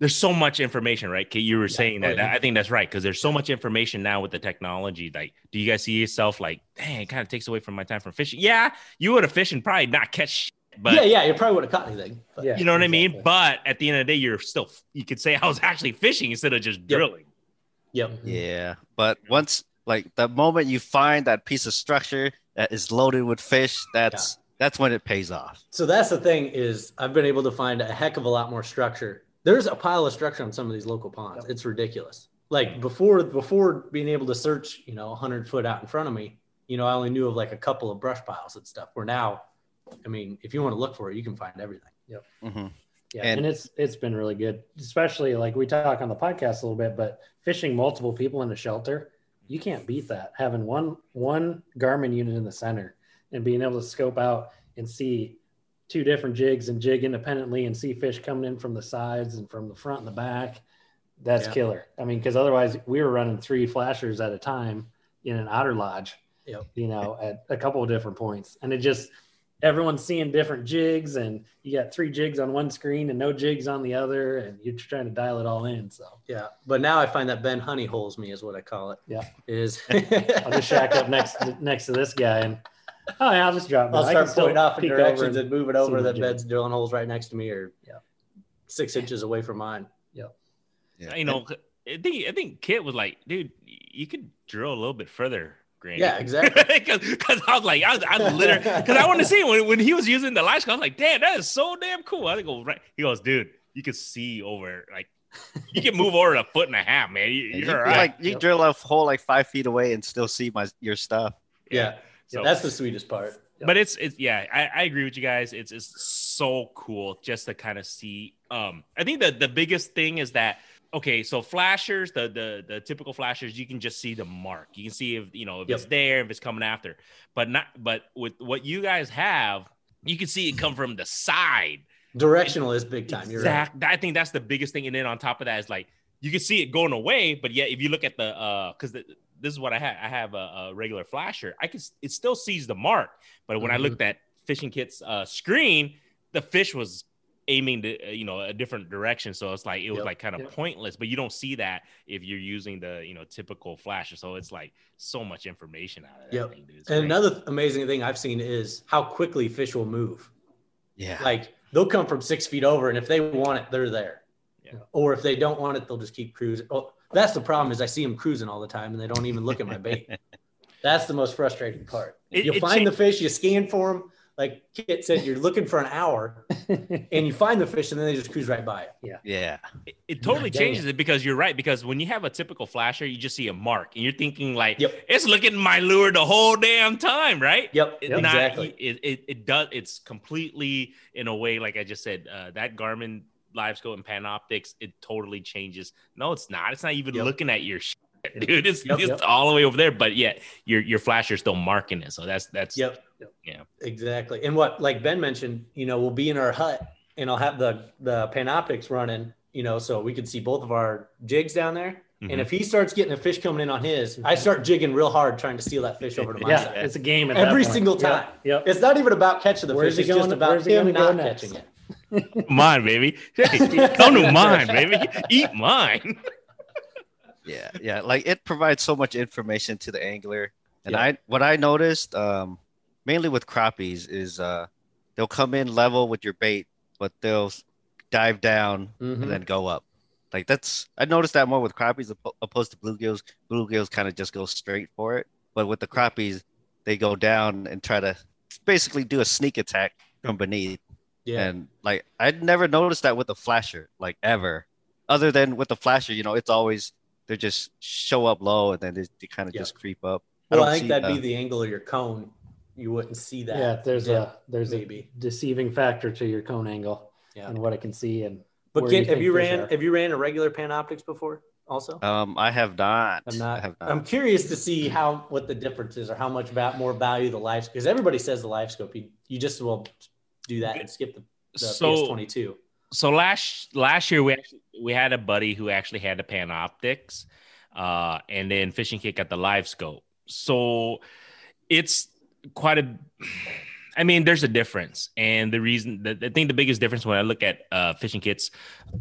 Speaker 1: there's so much information, right? Kate, you were saying
Speaker 2: Oh,
Speaker 1: that.
Speaker 2: yeah.
Speaker 1: I think that's right because there's so much information now with the technology. Like, do you guys see yourself like, dang, it kind of takes away from my time from fishing? Yeah, you would have fished and probably not catch, shit, but
Speaker 2: yeah, yeah, you probably would have caught anything. But
Speaker 3: Yeah.
Speaker 1: you know what I mean. But at the end of the day, you're still you could say [laughs] I was actually fishing instead of just drilling.
Speaker 2: Yep.
Speaker 4: yeah, but once like the moment you find that piece of structure that is loaded with fish, that's that's when it pays off.
Speaker 2: So that's the thing is I've been able to find a heck of a lot more structure. There's a pile of structure on some of these local ponds.
Speaker 3: Yep.
Speaker 2: It's ridiculous. Like before before being able to search, you know, 100 foot out in front of me, you know, I only knew of like a couple of brush piles and stuff. Where now, I mean, if you want to look for it, you can find everything.
Speaker 4: Mhm.
Speaker 3: Yeah,
Speaker 4: And-
Speaker 3: and, it's it's been really good, especially like we talk on the podcast a little bit, but fishing multiple people in a shelter, you can't beat that. Having one one Garmin unit in the center and being able to scope out and see two different jigs and jig independently and see fish coming in from the sides and from the front and the back, that's
Speaker 2: Yeah.
Speaker 3: killer. I mean, because otherwise we were running three flashers at a time in an otter lodge,
Speaker 2: Yep.
Speaker 3: you know, at a couple of different points, and it just everyone's seeing different jigs and you got three jigs on one screen and no jigs on the other and you're trying to dial it all in so
Speaker 2: Yeah. But now I find that Ben honey holes me is what I call it.
Speaker 3: Yeah.
Speaker 2: Is [laughs]
Speaker 3: i'll just shack up next next to this guy and oh yeah i'll just drop
Speaker 2: I'll start
Speaker 3: can still
Speaker 2: pointing off in
Speaker 3: peek over
Speaker 2: directions
Speaker 3: and-
Speaker 2: and move it over
Speaker 3: the
Speaker 2: that
Speaker 3: jig.
Speaker 2: bed's drilling holes right next to me or
Speaker 3: Yeah.
Speaker 2: six inches away from mine.
Speaker 4: Yeah.
Speaker 1: You know, I think I think Kit was like, dude, you could drill a little bit further, Grandy.
Speaker 2: Yeah, exactly. [laughs]
Speaker 1: Because I was like, I was, I literally because I wanted to see when, when he was using the light scope. I was like, damn, that is so damn cool. I go right. He goes, dude, you can see over like you can move over a foot and a half, man. You,
Speaker 4: And you,
Speaker 1: you're all right.
Speaker 4: like you
Speaker 3: Yep.
Speaker 4: drill a hole like five feet away and still see my your stuff.
Speaker 2: Yeah.
Speaker 1: So-
Speaker 2: That's the sweetest part.
Speaker 1: but it's it's yeah I, I agree with you guys it's it's so cool just to kind of see um i think the the biggest thing is that okay so flashers the the the typical flashers you can just see the mark you can see if you know if
Speaker 2: Yep.
Speaker 1: it's there if it's coming after but not but with what you guys have you can see it come from the side
Speaker 2: Directional is big time. You're right.
Speaker 1: I think that's the biggest thing. And then on top of that is like you can see it going away, but yet if you look at the uh because this is what I have, I have a, a regular flasher. I can it still sees the mark, but when I
Speaker 2: Mhm.
Speaker 1: looked at fishing kit's uh, screen, the fish was aiming to uh, you know a different direction. So it's like it was
Speaker 2: Yep.
Speaker 1: like kind of
Speaker 3: Yep.
Speaker 1: pointless. But you don't see that if you're using the you know typical flasher. So it's like so much information out of that
Speaker 2: Yep.
Speaker 1: thing, dude. It's
Speaker 2: And
Speaker 1: great.
Speaker 2: another amazing thing I've seen is how quickly fish will move.
Speaker 4: Yeah.
Speaker 2: Like they'll come from six feet over, and if they want it, they're there.
Speaker 1: Yeah.
Speaker 2: Or if they don't want it, they'll just keep cruising. Oh, that's the problem is I see them cruising all the time, and they don't even look at my bait. [laughs] That's the most frustrating part.
Speaker 1: It-
Speaker 2: You'll
Speaker 1: it
Speaker 2: find
Speaker 1: cha-
Speaker 2: the fish, you scan for them, like Kit said, you're looking for an hour and you find the fish and then they just cruise right by it.
Speaker 4: Yeah.
Speaker 1: It, it totally [laughs]
Speaker 3: Dang
Speaker 1: changes it because you're right. Because when you have a typical flasher, you just see a mark and you're thinking like,
Speaker 2: Yep.
Speaker 1: it's looking at my lure the whole damn time, right?
Speaker 2: Yep,
Speaker 1: It-
Speaker 3: Yep.
Speaker 1: not-
Speaker 2: exactly.
Speaker 1: it, it, it does. It's completely in a way, like I just said, uh, that Garmin live scope and Panoptix, it totally changes. No, it's not. It's not even
Speaker 2: Yep.
Speaker 1: looking at your shit, dude. It's
Speaker 2: Yep.
Speaker 1: just
Speaker 3: Yep.
Speaker 1: all the way over there. But yeah, your your flasher's still marking it. So that's that's
Speaker 2: Yep.
Speaker 1: Yeah.
Speaker 2: Exactly. And what like Ben mentioned, you know, we'll be in our hut and I'll have the the panoptix running, you know, so we can see both of our jigs down there.
Speaker 1: Mhm.
Speaker 2: And if he starts getting a fish coming in on his, I start jigging real hard trying to steal that fish over to my
Speaker 3: yeah,
Speaker 2: side.
Speaker 3: it's a game at
Speaker 2: Every
Speaker 3: that
Speaker 2: single time.
Speaker 3: Yep.
Speaker 2: It's not even about catching the
Speaker 3: Where's
Speaker 2: fish.
Speaker 3: he
Speaker 2: It's just about him not catching it. [laughs]
Speaker 1: mine, baby. Hey, [laughs] come to mine, baby. Eat mine. [laughs]
Speaker 4: Yeah, yeah. Like it provides so much information to the angler. And
Speaker 2: Yeah.
Speaker 4: I what I noticed, um, mainly with crappies, is uh they'll come in level with your bait, but they'll dive down
Speaker 2: Mhm.
Speaker 4: and then go up. Like that's I noticed that more with crappies opposed to bluegills. Bluegills kind of just go straight for it, but with the crappies, they go down and try to basically do a sneak attack from beneath.
Speaker 2: Yeah.
Speaker 4: And like I'd never noticed that with a flasher, like ever. Other than with the flasher, you know, it's always they just show up low and then they, they kind of
Speaker 2: Yeah.
Speaker 4: just creep up.
Speaker 2: well,
Speaker 4: don't
Speaker 2: I think
Speaker 4: see,
Speaker 2: that'd
Speaker 4: uh,
Speaker 2: be the angle of your cone. You wouldn't see that.
Speaker 3: Yeah, there's
Speaker 2: Yeah,
Speaker 3: a there's
Speaker 2: maybe.
Speaker 3: a deceiving factor to your cone angle
Speaker 2: Yeah.
Speaker 3: and what it can see and
Speaker 2: But
Speaker 3: where
Speaker 2: Kit,
Speaker 3: you
Speaker 2: have you ran
Speaker 3: are.
Speaker 2: have you ran a regular panoptix before also?
Speaker 4: Um, I have not.
Speaker 2: I'm
Speaker 4: I
Speaker 2: not.
Speaker 4: have not.
Speaker 2: I'm curious to see how what the difference is or how much va- more value the live scope because everybody says the live scope. You, you just will do that and skip the, the
Speaker 1: So
Speaker 2: PS22.
Speaker 1: so last last year we actually, we had a buddy who actually had the Panoptix, uh, and then Fishing Kit got the live scope. So it's quite a. I mean, there's a difference, and the reason that I think the biggest difference when I look at uh, fishing kits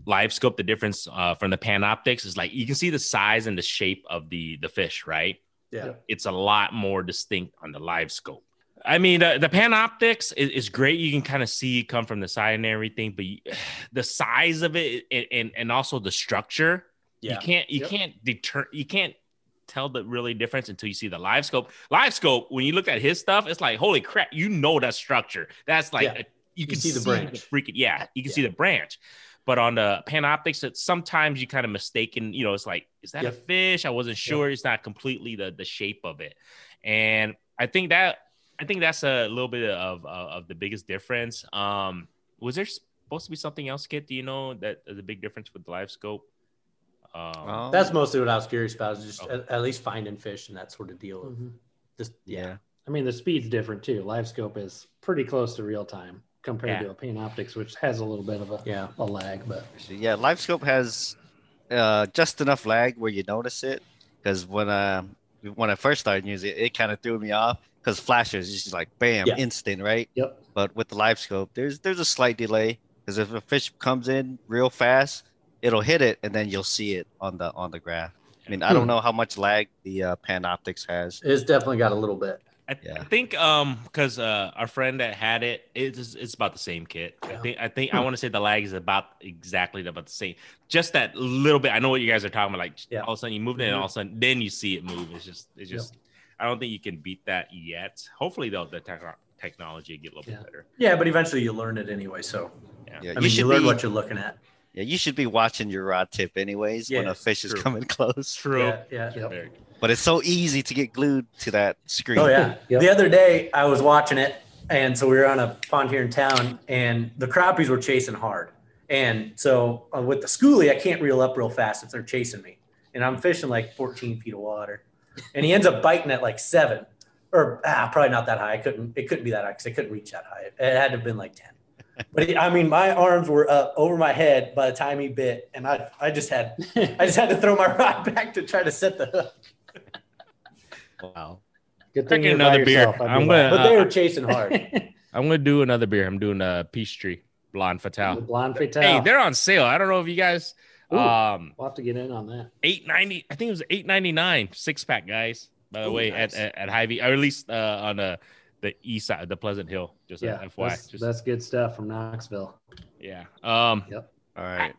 Speaker 1: live scope, the difference uh, from the Panoptix is like you can see the size and the shape of the the fish, right?
Speaker 2: Yeah.
Speaker 1: it's a lot more distinct on the live scope. I mean, the, the Panoptix is, is great. You can kind of see it come from the side and everything, but you, [sighs] the size of it and, and, and also the structure, you can't you
Speaker 2: Yep.
Speaker 1: can't deter you can't tell the really difference until you see the live scope. Live scope, when you look at his stuff, it's like holy crap, you know that structure. That's like
Speaker 2: Yeah.
Speaker 1: a- you can
Speaker 2: see the branch.
Speaker 1: freaking yeah, you can see the branch. But on the Panoptix, it's sometimes you kind of mistaken, you know, it's like, is that a fish? I wasn't sure. It's not completely the the shape of it. And I think that I think that's a little bit of of, of the biggest difference. Um, was there supposed to be something else, Kit? Do you know that the big difference with the live scope? Um,
Speaker 4: Um,
Speaker 2: That's mostly what I was curious about. Is just
Speaker 1: Okay.
Speaker 2: at, at least finding fish and that sort of deal.
Speaker 3: Mhm.
Speaker 2: Just yeah.
Speaker 4: yeah.
Speaker 3: I mean, the speed's different too. Live scope is pretty close to real time compared
Speaker 1: Yeah.
Speaker 3: to a Panoptix, which has a little bit of a,
Speaker 2: Yeah.
Speaker 3: a lag. But
Speaker 4: Yeah, live scope has uh, just enough lag where you notice it. Because when uh, when I first started using it, it kind of threw me off. Because flashers is just like bam,
Speaker 2: Yeah.
Speaker 4: instant, right?
Speaker 3: yep,
Speaker 4: But with the live scope, there's there's a slight delay. Because if a fish comes in real fast, it'll hit it, and then you'll see it on the on the graph. I mean, I don't
Speaker 3: Hmm.
Speaker 4: know how much lag the uh, Panoptix has.
Speaker 2: It's definitely got a little bit.
Speaker 1: I,
Speaker 4: Yeah.
Speaker 1: I think um because uh our friend that had it it's it's about the same kit. I think I think I want to say the lag is about exactly about the same. Just that little bit. I know what you guys are talking about. Like
Speaker 2: Yeah.
Speaker 1: all of a sudden you move it, and
Speaker 2: Mhm.
Speaker 1: all of a sudden then you see it move. It's just it's just. I don't think you can beat that yet. Hopefully though the tech technology get a little
Speaker 3: Yeah.
Speaker 1: bit better.
Speaker 2: Yeah, but eventually you learn it anyway. So
Speaker 1: Yeah.
Speaker 4: Yeah,
Speaker 2: I mean, you, learn what you're looking at.
Speaker 4: Yeah, you should be watching your rod tip anyways when a
Speaker 2: Yes,
Speaker 4: fish is coming [laughs] close.
Speaker 1: True.
Speaker 2: Yeah, yeah.
Speaker 3: Yep.
Speaker 4: But it's so easy to get glued to that screen.
Speaker 2: Oh yeah.
Speaker 3: Yep.
Speaker 2: The other day I was watching it, and so we were on a pond here in town, and the crappies were chasing hard. And so uh, with the schoolie, I can't reel up real fast if they're chasing me, and I'm fishing like 14 feet of water, and he ends up biting at like seven, or ah, probably not that high. I couldn't. It couldn't be that high because I couldn't reach that high. It had to have been like 10. But he, I mean, my arms were up over my head by the time he bit, and I, I just had, I just had to throw my [laughs] rod back to try to set the hook.
Speaker 4: Wow.
Speaker 3: good thing you're by
Speaker 1: another beer.
Speaker 3: yourself, I'd be
Speaker 1: I'm gonna-
Speaker 2: But they
Speaker 1: Uh,
Speaker 2: were chasing hard. [laughs]
Speaker 1: I'm gonna do another beer. I'm doing a Peace Tree Blonde
Speaker 3: the
Speaker 1: Fatale.
Speaker 3: blonde fatal.
Speaker 1: Hey, they're on sale. I don't know if you guys
Speaker 3: Ooh.
Speaker 1: um
Speaker 3: we'll have to get in on that.
Speaker 1: eight ninety. I think it was eight ninety nine six pack, guys. By the
Speaker 2: Ooh,
Speaker 1: way,
Speaker 2: nice.
Speaker 1: at, at at Hy-Vee, or at least uh, on the the east side, the Pleasant Hill. Just
Speaker 3: Yeah,
Speaker 1: a FYI.
Speaker 3: that's,
Speaker 1: Just,
Speaker 3: that's good stuff from Knoxville.
Speaker 1: yeah. Um.
Speaker 3: Yep.
Speaker 4: All right.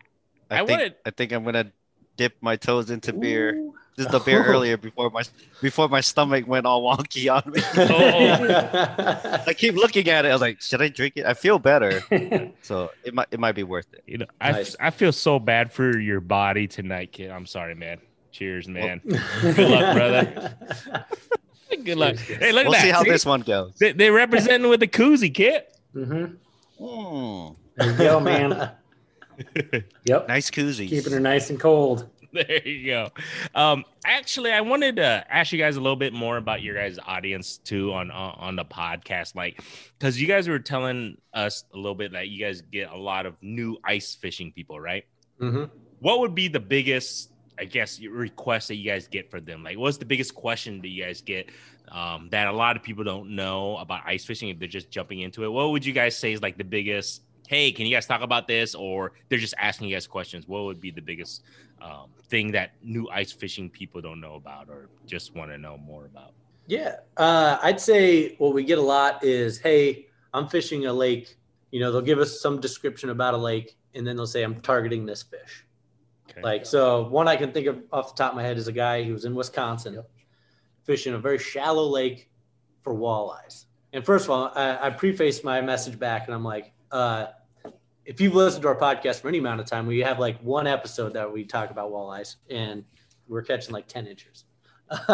Speaker 1: I
Speaker 4: I, think
Speaker 1: wanted-
Speaker 4: I think I'm gonna dip my toes into beer. This is the beer earlier before my before my stomach went all wonky on me. [laughs]
Speaker 1: Oh.
Speaker 4: I keep looking at it. I was like, should I drink it? I feel better, [laughs] so it might it might be worth it.
Speaker 1: You know, I,
Speaker 2: Nice.
Speaker 1: I feel so bad for your body tonight, kid. I'm sorry, man. Cheers, man. Good luck, brother. [laughs] Good luck. Hey, look
Speaker 4: We'll
Speaker 1: at
Speaker 4: see how
Speaker 1: See?
Speaker 4: this one goes.
Speaker 1: They, they representing with the koozie, kid.
Speaker 3: hmm
Speaker 4: Hmm.
Speaker 3: There you go, man. [laughs] Yep.
Speaker 4: Nice koozie.
Speaker 3: Keeping her nice and cold. [laughs]
Speaker 1: There you go. Um, actually, I wanted to ask you guys a little bit more about your guys' audience too on on, on the podcast, like because you guys were telling us a little bit that you guys get a lot of new ice fishing people, right?
Speaker 2: Mm-hmm.
Speaker 1: What would be the biggest, I guess, requests that you guys get for them? Like, what's the biggest question that you guys get um, that a lot of people don't know about ice fishing if they're just jumping into it? What would you guys say is like the biggest? Hey, can you guys talk about this? Or they're just asking you guys questions. What would be the biggest um, thing that new ice fishing people don't know about or just want to know more about?
Speaker 2: Yeah, uh, I'd say what we get a lot is, "Hey, I'm fishing a lake." You know, they'll give us some description about a lake, and then they'll say, "I'm targeting this fish."
Speaker 1: Okay.
Speaker 2: Like, so one I can think of off the top of my head is a guy who was in Wisconsin fishing a very shallow lake for walleyes. And first of all, I, I prefaced my message back and I'm like, uh, if you've listened to our podcast for any amount of time, we have like one episode that we talk about walleyes and we're catching like 10 inches. [laughs]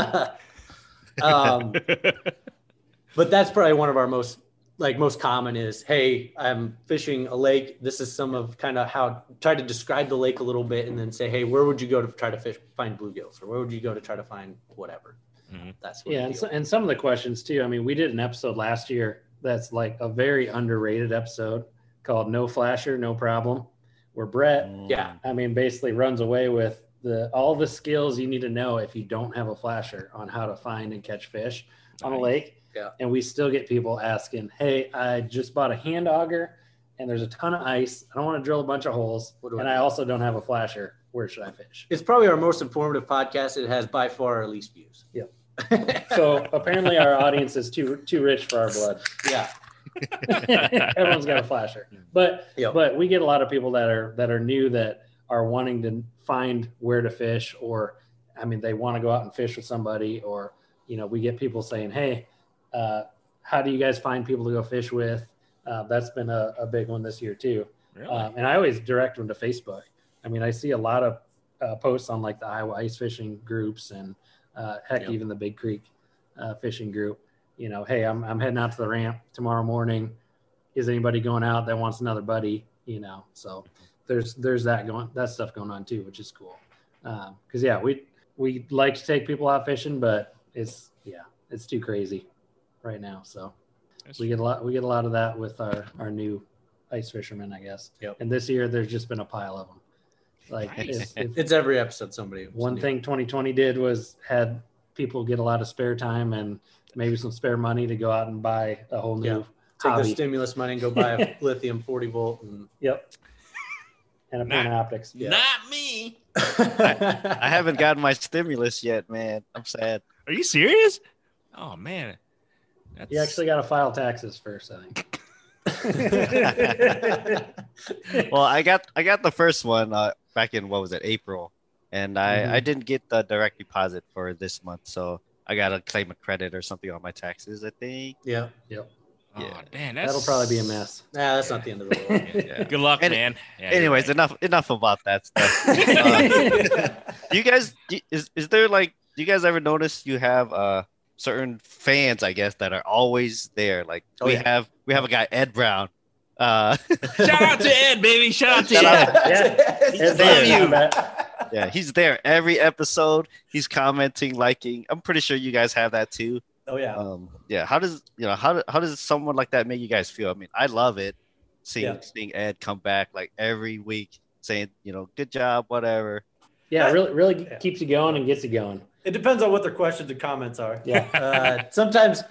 Speaker 2: um, [laughs] but that's probably one of our most like most common is hey i'm fishing a lake this is some of kind of how try to describe the lake a little bit and then say hey where would you go to try to fish find bluegills or where would you go to try to find whatever
Speaker 1: Mhm.
Speaker 2: that's what
Speaker 3: Yeah, and, so, and some of the questions too. I mean, we did an episode last year that's like a very underrated episode called "No Flasher, No Problem," where Brett,
Speaker 2: Yeah.
Speaker 3: I mean, basically runs away with the all the skills you need to know if you don't have a flasher on how to find and catch fish on a lake.
Speaker 2: Yeah.
Speaker 3: And we still get people asking, "Hey, I just bought a hand auger, and there's a ton of ice. I don't want to drill a bunch of holes,
Speaker 2: What do I
Speaker 3: and
Speaker 2: do?"
Speaker 3: I also don't have a flasher. Where should I fish?"
Speaker 2: it's probably our most informative podcast it has by far our least views
Speaker 3: Yeah. [laughs] So apparently, our audience is too too rich for our blood.
Speaker 2: yeah [laughs]
Speaker 3: Everyone's got a flasher, but
Speaker 2: Yep.
Speaker 3: but we get a lot of people that are that are new that are wanting to find where to fish, or I mean, they want to go out and fish with somebody, or you know, we get people saying, "Hey, uh, how do you guys find people to go fish with?" Uh, that's been a, a big one this year too.
Speaker 1: Really?
Speaker 3: Um, and I always direct them to Facebook. I mean, I see a lot of uh, posts on like the Iowa ice fishing groups and uh, heck,
Speaker 2: Yep.
Speaker 3: even the Big Creek uh, fishing group. You know, hey, I'm, I'm heading out to the ramp tomorrow morning. Is anybody going out that wants another buddy? You know, so there's there's that going that stuff going on too, which is cool. Because yeah, we we like to take people out fishing, but it's yeah, it's too crazy right now. So
Speaker 1: That's-
Speaker 3: we get a lot we get a lot of that with our our new ice fishermen, I guess.
Speaker 2: Yep.
Speaker 3: And this year there's just been a pile of them. Like
Speaker 1: Nice.
Speaker 3: if, if
Speaker 2: it's every episode somebody
Speaker 3: one thing 2020 did was had people get a lot of spare time and maybe some spare money to go out and buy a whole new
Speaker 2: Yeah. take the stimulus money and go buy a [laughs] lithium 40 volt and
Speaker 3: Yep. And a Panoptix.
Speaker 2: Yeah.
Speaker 1: Not me. [laughs]
Speaker 4: I haven't gotten my stimulus yet, man. I'm sad.
Speaker 1: Are you serious? Oh man. That's,
Speaker 3: You actually got to file taxes first, I think. [laughs]
Speaker 4: Well, I got I got the first one uh, back in what was it April, and I
Speaker 3: Mhm.
Speaker 4: I didn't get the direct deposit for this month, so I gotta claim a credit or something on my taxes. I think.
Speaker 2: yeah
Speaker 1: Oh,
Speaker 4: Yeah.
Speaker 1: damn, that's
Speaker 3: That'll probably be a mess. [laughs]
Speaker 2: nah, that's not the end of the world
Speaker 4: Yeah. [laughs]
Speaker 1: Good luck,
Speaker 4: Any-
Speaker 1: man. Yeah,
Speaker 4: Anyways,
Speaker 1: right.
Speaker 4: enough enough about that stuff. Uh, do you guys do- is is there like do you guys ever notice you have uh certain fans I guess that are always there? Like
Speaker 2: Oh,
Speaker 4: we
Speaker 2: yeah.
Speaker 4: have we have a guy Ed Brown. Uh, [laughs]
Speaker 1: Shout out to Ed, baby. Shout out to
Speaker 4: Shout
Speaker 1: Ed.
Speaker 4: out.
Speaker 3: Yeah.
Speaker 2: He's
Speaker 3: It's there,
Speaker 4: you. Yeah, he's there every episode. He's commenting, liking. I'm pretty sure you guys have that too.
Speaker 2: oh yeah
Speaker 4: Um, yeah. How does you know how how does someone like that make you guys feel? I mean, I love it seeing
Speaker 2: Yeah.
Speaker 4: seeing Ed come back like every week saying you know good job, whatever.
Speaker 3: Yeah, really really
Speaker 2: Yeah.
Speaker 3: keeps you going and gets you going.
Speaker 2: It depends on what their questions and comments are.
Speaker 3: Yeah. [laughs]
Speaker 2: Uh, sometimes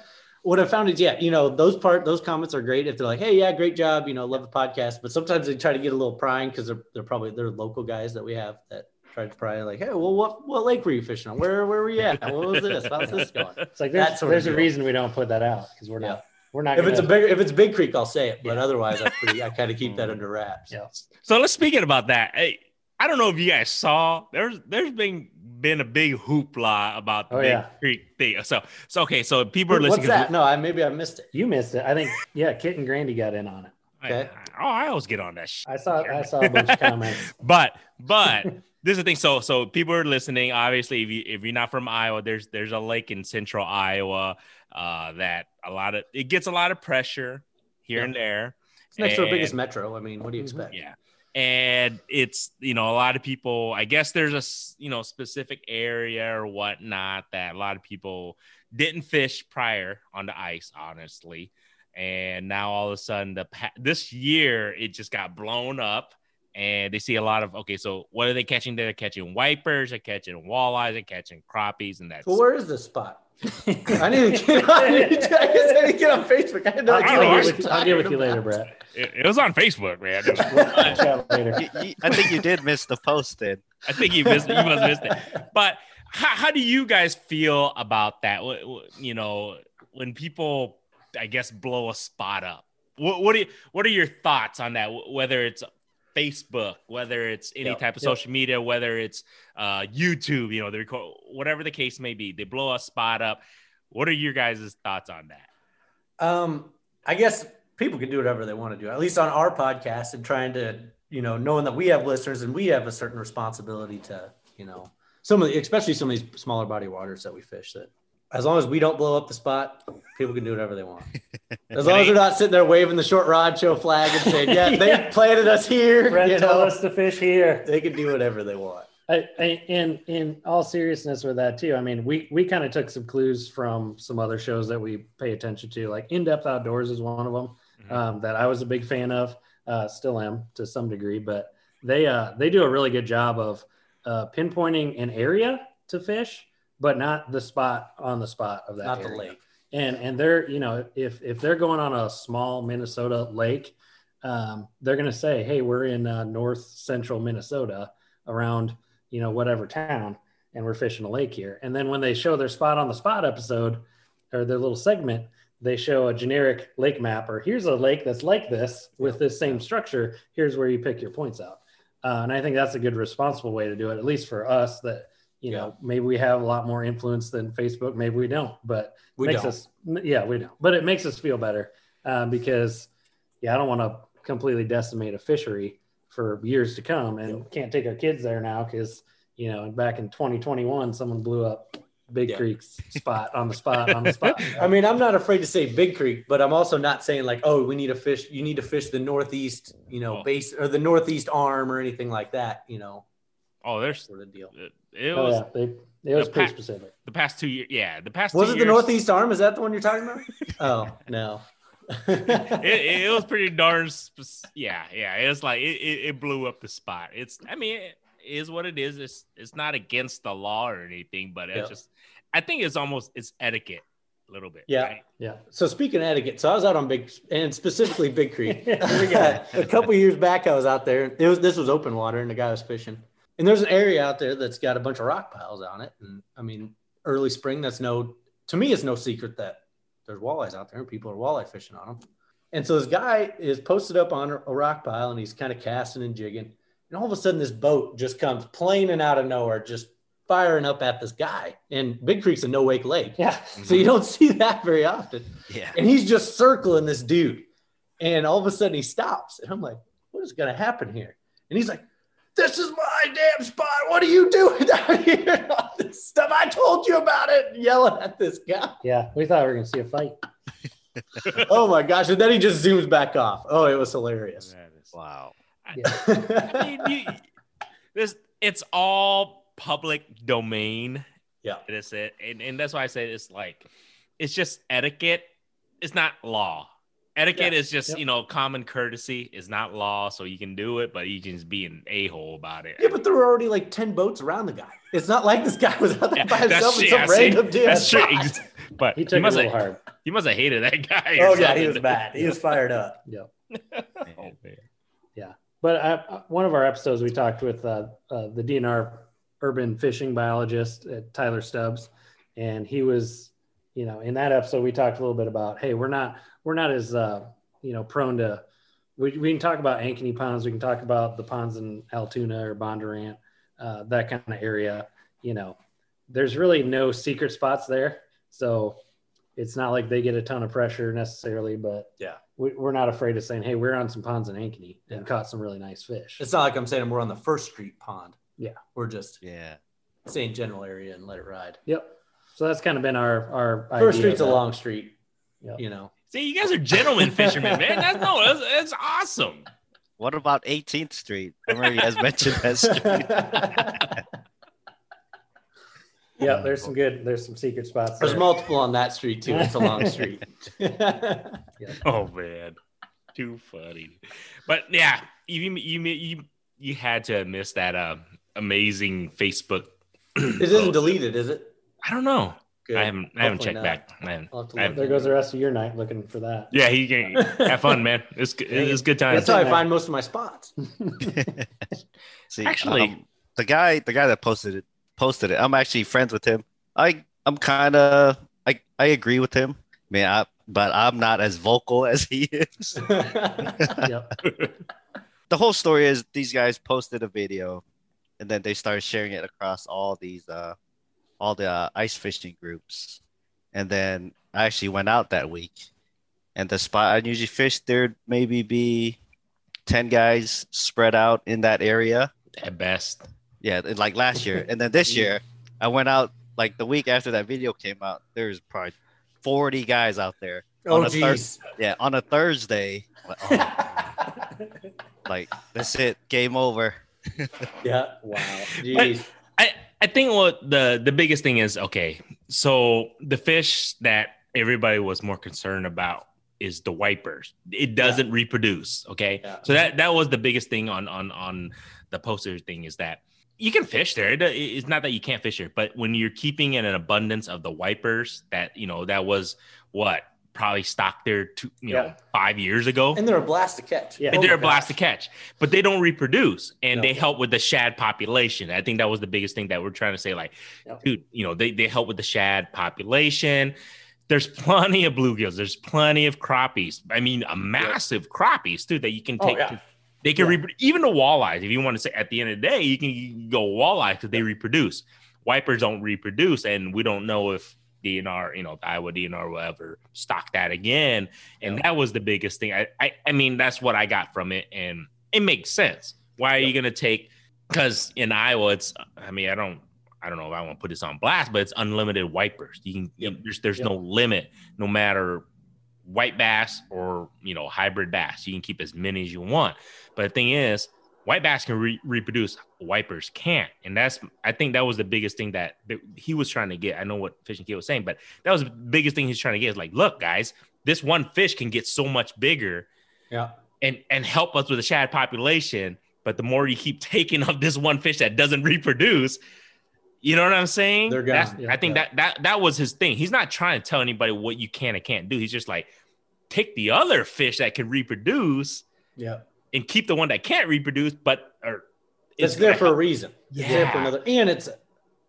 Speaker 2: what I found is, yeah, you know, those part those comments are great if they're like, hey, yeah, great job, you know, love the podcast. But sometimes they try to get a little prying because they're they're probably they're local guys that we have that try to pry like, hey, well, what what lake were you fishing on? Where where were you at? What was this? How's this going? [laughs]
Speaker 3: It's like
Speaker 2: That
Speaker 3: there's,
Speaker 2: sort
Speaker 3: there's a
Speaker 2: deal.
Speaker 3: reason we don't put that out because we're not
Speaker 2: Yeah.
Speaker 3: we're not
Speaker 2: If it's a
Speaker 3: gonna-
Speaker 2: big if it's Big Creek, I'll say it. But
Speaker 3: Yeah.
Speaker 2: otherwise, I pretty I kind of keep that under wraps.
Speaker 3: Yeah.
Speaker 1: So let's speaking about that. Hey, I don't know if you guys saw there's there's been been a big hoopla about the
Speaker 3: Oh,
Speaker 1: Big
Speaker 3: yeah.
Speaker 1: Creek thing. So, so okay, so people are
Speaker 2: What's
Speaker 1: listening.
Speaker 2: that? No, I maybe I missed it.
Speaker 3: You missed it. I think yeah, Kit and Grandy got in on it.
Speaker 2: Okay.
Speaker 1: I, oh, I always get on that. Shit.
Speaker 3: I saw I saw a bunch of [laughs] comments.
Speaker 1: But but [laughs] this is the thing. So so people are listening. Obviously, if you if you're not from Iowa, there's there's a lake in central Iowa uh, that a lot of it gets a lot of pressure here
Speaker 2: Yeah.
Speaker 1: and there.
Speaker 2: It's next to the biggest metro. I mean, what do you expect?
Speaker 1: Yeah. And it's, you know, a lot of people, I guess there's a you know, specific area or whatnot that a lot of people didn't fish prior on the ice, honestly. And now all of a sudden, the this year, it just got blown up. And they see a lot of, okay, so what are they catching? They're catching wipers, they're catching walleyes, they're catching crappies, and that's
Speaker 2: Well, where is this spot? I need to get on. [laughs] I need to, I guess I need to get on Facebook. I had no
Speaker 3: I'll,
Speaker 2: idea
Speaker 1: know,
Speaker 3: I'll get with, I'll get with you later,
Speaker 2: about.
Speaker 3: Brett.
Speaker 1: it, it was on Facebook, man.
Speaker 3: We'll chat later.
Speaker 4: You- you- I think you did miss the post then.
Speaker 1: I think you missed, you must missed it. But how, how do you guys feel about that? Wh- wh- You know, when people, I guess, blow a spot up. What what, do you, what are your thoughts on that? Whether it's Facebook, whether it's any type of social media, whether it's uh, YouTube, you know, they record whatever the case may be, they blow a spot up. What are your guys' thoughts on that?
Speaker 2: Um, I guess people can do whatever they want to do, at least on our podcast, and trying to, you know, knowing that we have listeners and we have a certain responsibility to, you know, some of the, especially some of these smaller body waters that we fish. That as long as we don't blow up the spot, people can do whatever they want. [laughs] As long as they're not sitting there waving the short rod show flag and saying, "Yeah, [laughs] they
Speaker 3: Yeah.
Speaker 2: planted us here,"
Speaker 3: Brett
Speaker 2: you
Speaker 3: told
Speaker 2: know,
Speaker 3: us to fish here.
Speaker 2: they can do whatever they want.
Speaker 3: I, I, in in all seriousness with that too, I mean, we we kind of took some clues from some other shows that we pay attention to, like In Depth Outdoors is one of them
Speaker 1: Mhm.
Speaker 3: um, that I was a big fan of, uh, still am to some degree, but they uh, they do a really good job of uh, pinpointing an area to fish, but not the spot on the spot of that
Speaker 2: Not the lake.
Speaker 3: and and they're you know if if they're going on a small minnesota lake um, they're going to say hey we're in uh, north central minnesota around you know whatever town and we're fishing a lake here. And then when they show their spot on the spot episode or their little segment they show a generic lake map or here's a lake that's like this with this same structure. Here's where you pick your points out. Uh, and i think that's a good responsible way to do it at least for us that you know maybe we have a lot more influence than facebook maybe we don't but
Speaker 2: We
Speaker 3: makes
Speaker 2: don't.
Speaker 3: us yeah we don't but it makes us feel better um, because yeah i don't want to completely decimate a fishery for years to come and can't take our kids there now because you know back in 2021 someone blew up big
Speaker 2: Yeah.
Speaker 3: creek's spot on the spot on the spot [laughs]
Speaker 2: I mean, I'm not afraid to say Big Creek, but I'm also not saying like, oh, we need to fish. You need to fish the northeast, you know,
Speaker 1: Oh.
Speaker 2: base or the northeast arm or anything like that. You know,
Speaker 1: Oh, there's
Speaker 2: sort of deal.
Speaker 1: it, it
Speaker 3: oh
Speaker 1: was
Speaker 3: yeah they, it was
Speaker 1: the
Speaker 3: pretty
Speaker 1: pa-
Speaker 3: specific
Speaker 1: the past two years. Yeah, the past
Speaker 2: Was
Speaker 1: two
Speaker 2: it the northeast arm? Is that the one you're talking about? [laughs] oh no. [laughs]
Speaker 1: it, it was pretty darn spec- yeah yeah it's like it, it, it blew up the spot it's i mean it is what it is it's it's not against the law or anything but it's
Speaker 2: Yeah.
Speaker 1: just i think it's almost it's etiquette a little bit
Speaker 2: Yeah.
Speaker 1: right?
Speaker 3: yeah
Speaker 2: So speaking of etiquette, so I was out on Big and specifically Big Creek. [laughs]
Speaker 3: We go.
Speaker 2: a couple years back, I was out there. It was this was open water, and the guy was fishing. And there's an area out there that's got a bunch of rock piles on it. And I mean, early spring, that's no to me, it's no secret that there's walleyes out there, and people are walleye fishing on them. And so this guy is posted up on a rock pile, and he's kind of casting and jigging. And all of a sudden, this boat just comes planing out of nowhere, just firing up at this guy. And Big Creek's a no wake lake.
Speaker 3: yeah [laughs]
Speaker 2: So you don't see that very often.
Speaker 4: Yeah.
Speaker 2: And he's just circling this dude. And all of a sudden he stops. And I'm like, what is going to happen here? And he's like, this is my damn spot. What are you doing [laughs] down here? All this stuff. I told you about it. Yelling at this guy.
Speaker 3: yeah we thought we were gonna see a fight [laughs]
Speaker 2: Oh my gosh. And then he just zooms back off. Oh, it was hilarious.
Speaker 1: That is-
Speaker 4: Wow.
Speaker 1: I [laughs] mean, you, this it's all public domain
Speaker 2: Yeah.
Speaker 1: it is it and, and that's why i say it's like it's just etiquette it's not law etiquette
Speaker 2: Yeah.
Speaker 1: is just
Speaker 3: Yep.
Speaker 1: you know common courtesy is not law so you can do it but you can just be an a-hole about it
Speaker 2: yeah, but there were already like 10 boats around the guy. It's not like this guy was out there
Speaker 1: Yeah,
Speaker 2: by himself in
Speaker 1: yeah,
Speaker 2: some
Speaker 1: see,
Speaker 2: random damn
Speaker 1: that's true
Speaker 2: spot. [laughs]
Speaker 1: But
Speaker 3: he
Speaker 1: he,
Speaker 3: took it a
Speaker 1: must
Speaker 3: little
Speaker 1: have
Speaker 3: hard
Speaker 1: he must have hated that guy
Speaker 2: Oh, yeah. He was bad. He was fired up. [laughs]
Speaker 3: yeah [laughs]
Speaker 1: Oh, man.
Speaker 3: But I, one of our episodes, we talked with uh, uh, the DNR urban fishing biologist, uh, Tyler Stubbs, and he was, you know, in that episode we talked a little bit about, hey, we're not we're not as uh, you know prone to. We, we can talk about ankeny ponds. We can talk about the ponds in Altoona or Bondurant, uh, that kind of area. you know, there's really no secret spots there. So it's not like they get a ton of pressure necessarily, but
Speaker 2: Yeah.
Speaker 3: we, we're not afraid of saying, Hey, we're on some ponds in Ankeny and
Speaker 2: Yeah.
Speaker 3: caught some really nice fish.
Speaker 2: It's not like I'm saying we're on the first street pond.
Speaker 3: Yeah.
Speaker 2: We're just
Speaker 4: Yeah.
Speaker 2: saying general area and let it ride.
Speaker 3: Yep. So that's kind of been our, our
Speaker 2: First
Speaker 3: idea
Speaker 2: street's a
Speaker 3: of
Speaker 2: long street.
Speaker 3: Yep.
Speaker 2: You know.
Speaker 1: See, you guys are gentlemen fishermen, man. That's no, [laughs] that's, that's awesome.
Speaker 4: What about 18th Street? I remember you guys mentioned that street. [laughs]
Speaker 3: Yeah, there's some good, there's some secret spots.
Speaker 2: There's
Speaker 3: there.
Speaker 2: multiple on that street too. It's a long street. [laughs]
Speaker 1: Oh man, too funny. But yeah, you you you you had to miss that uh, amazing Facebook.
Speaker 2: it isn't deleted, is it?
Speaker 1: I don't know.
Speaker 2: Good.
Speaker 1: I haven't I haven't
Speaker 2: Hopefully
Speaker 1: checked
Speaker 2: not.
Speaker 1: back. Man.
Speaker 2: I'll have to
Speaker 1: I
Speaker 2: look.
Speaker 3: there goes the rest of your night looking for that.
Speaker 1: Yeah, he can have fun, man. It's good- it's good times.
Speaker 2: That's how I find most of my spots. [laughs] [laughs]
Speaker 4: See,
Speaker 1: Actually-
Speaker 4: um, the guy, the guy that posted it, posted it. I'm actually friends with him. I, I'm kind of, I, I agree with him. Man, I, but I'm not as vocal as he is. [laughs] the whole story is these guys posted a video, and then they started sharing it across all these, uh, all the uh, ice fishing groups, and then I actually went out that week, and the spot I usually fish there'd maybe be ten guys spread out in that area.
Speaker 1: At best.
Speaker 4: Yeah, like last year, and then this [laughs] year, I went out like the week after that video came out. There's probably forty guys out there.
Speaker 2: oh
Speaker 4: On a thir-
Speaker 2: geez.
Speaker 4: Yeah, on a Thursday. Like, oh, [laughs] like that's it, game over. [laughs]
Speaker 2: yeah. Wow. Jeez.
Speaker 1: I I think what the the biggest thing is okay. So the fish that everybody was more concerned about is the wipers. It doesn't reproduce. Okay,
Speaker 2: Yeah.
Speaker 1: so that that was the biggest thing on on on the poster thing is that you can fish there. It- it's not that you can't fish there, but when you're keeping in an abundance of the wipers, that you know that was what probably stocked there two you know five years ago.
Speaker 2: And they're a blast to catch.
Speaker 3: Yeah.
Speaker 2: Oh
Speaker 1: And they're a
Speaker 2: my
Speaker 1: blast to catch, but they don't reproduce and
Speaker 3: No.
Speaker 1: they help with the shad population. I think that was the biggest thing that we're trying to say. Like,
Speaker 3: Yep.
Speaker 1: dude, you know, they, they help with the shad population. There's plenty of bluegills, there's plenty of crappies. I mean, a massive crappies too that you can
Speaker 2: Oh,
Speaker 1: take.
Speaker 2: yeah.
Speaker 1: They can
Speaker 3: Yeah.
Speaker 1: repro- even the walleyes. If you want to say at the end of the day, you can go walleye because they reproduce. Wipers don't reproduce, and we don't know if DNR, you know, the Iowa DNR will ever stock that again. And that was the biggest thing. I, I, I mean, that's what I got from it, and it makes sense. Why are you going to take? Because in Iowa, it's. I mean, I don't. I don't know if I want to put this on blast, but it's unlimited wipers. You can.
Speaker 2: Yep.
Speaker 1: There's there's
Speaker 3: Yep.
Speaker 1: no limit, no matter white bass or you know hybrid bass. You can keep as many as you want. But the thing is, white bass can re- reproduce, wipers can't, and that's I think that was the biggest thing that, he was trying to get. I know what Fishing Kit was saying, but that was the biggest thing he's trying to get. Is like, look, guys, this one fish can get so much bigger
Speaker 2: Yeah.
Speaker 1: and and help us with the shad population. But the more you keep [laughs] taking of this one fish that doesn't reproduce, you know what I'm saying?
Speaker 2: They're gone.
Speaker 3: Yeah,
Speaker 1: I think
Speaker 3: yeah.
Speaker 1: that that that was his thing. He's not trying to tell anybody what you can and can't do. He's just like take the other fish that can reproduce
Speaker 2: Yeah.
Speaker 1: And keep the one that can't reproduce, but or
Speaker 2: It's there
Speaker 1: gonna
Speaker 2: for a
Speaker 1: help.
Speaker 2: reason. It's there for another and it's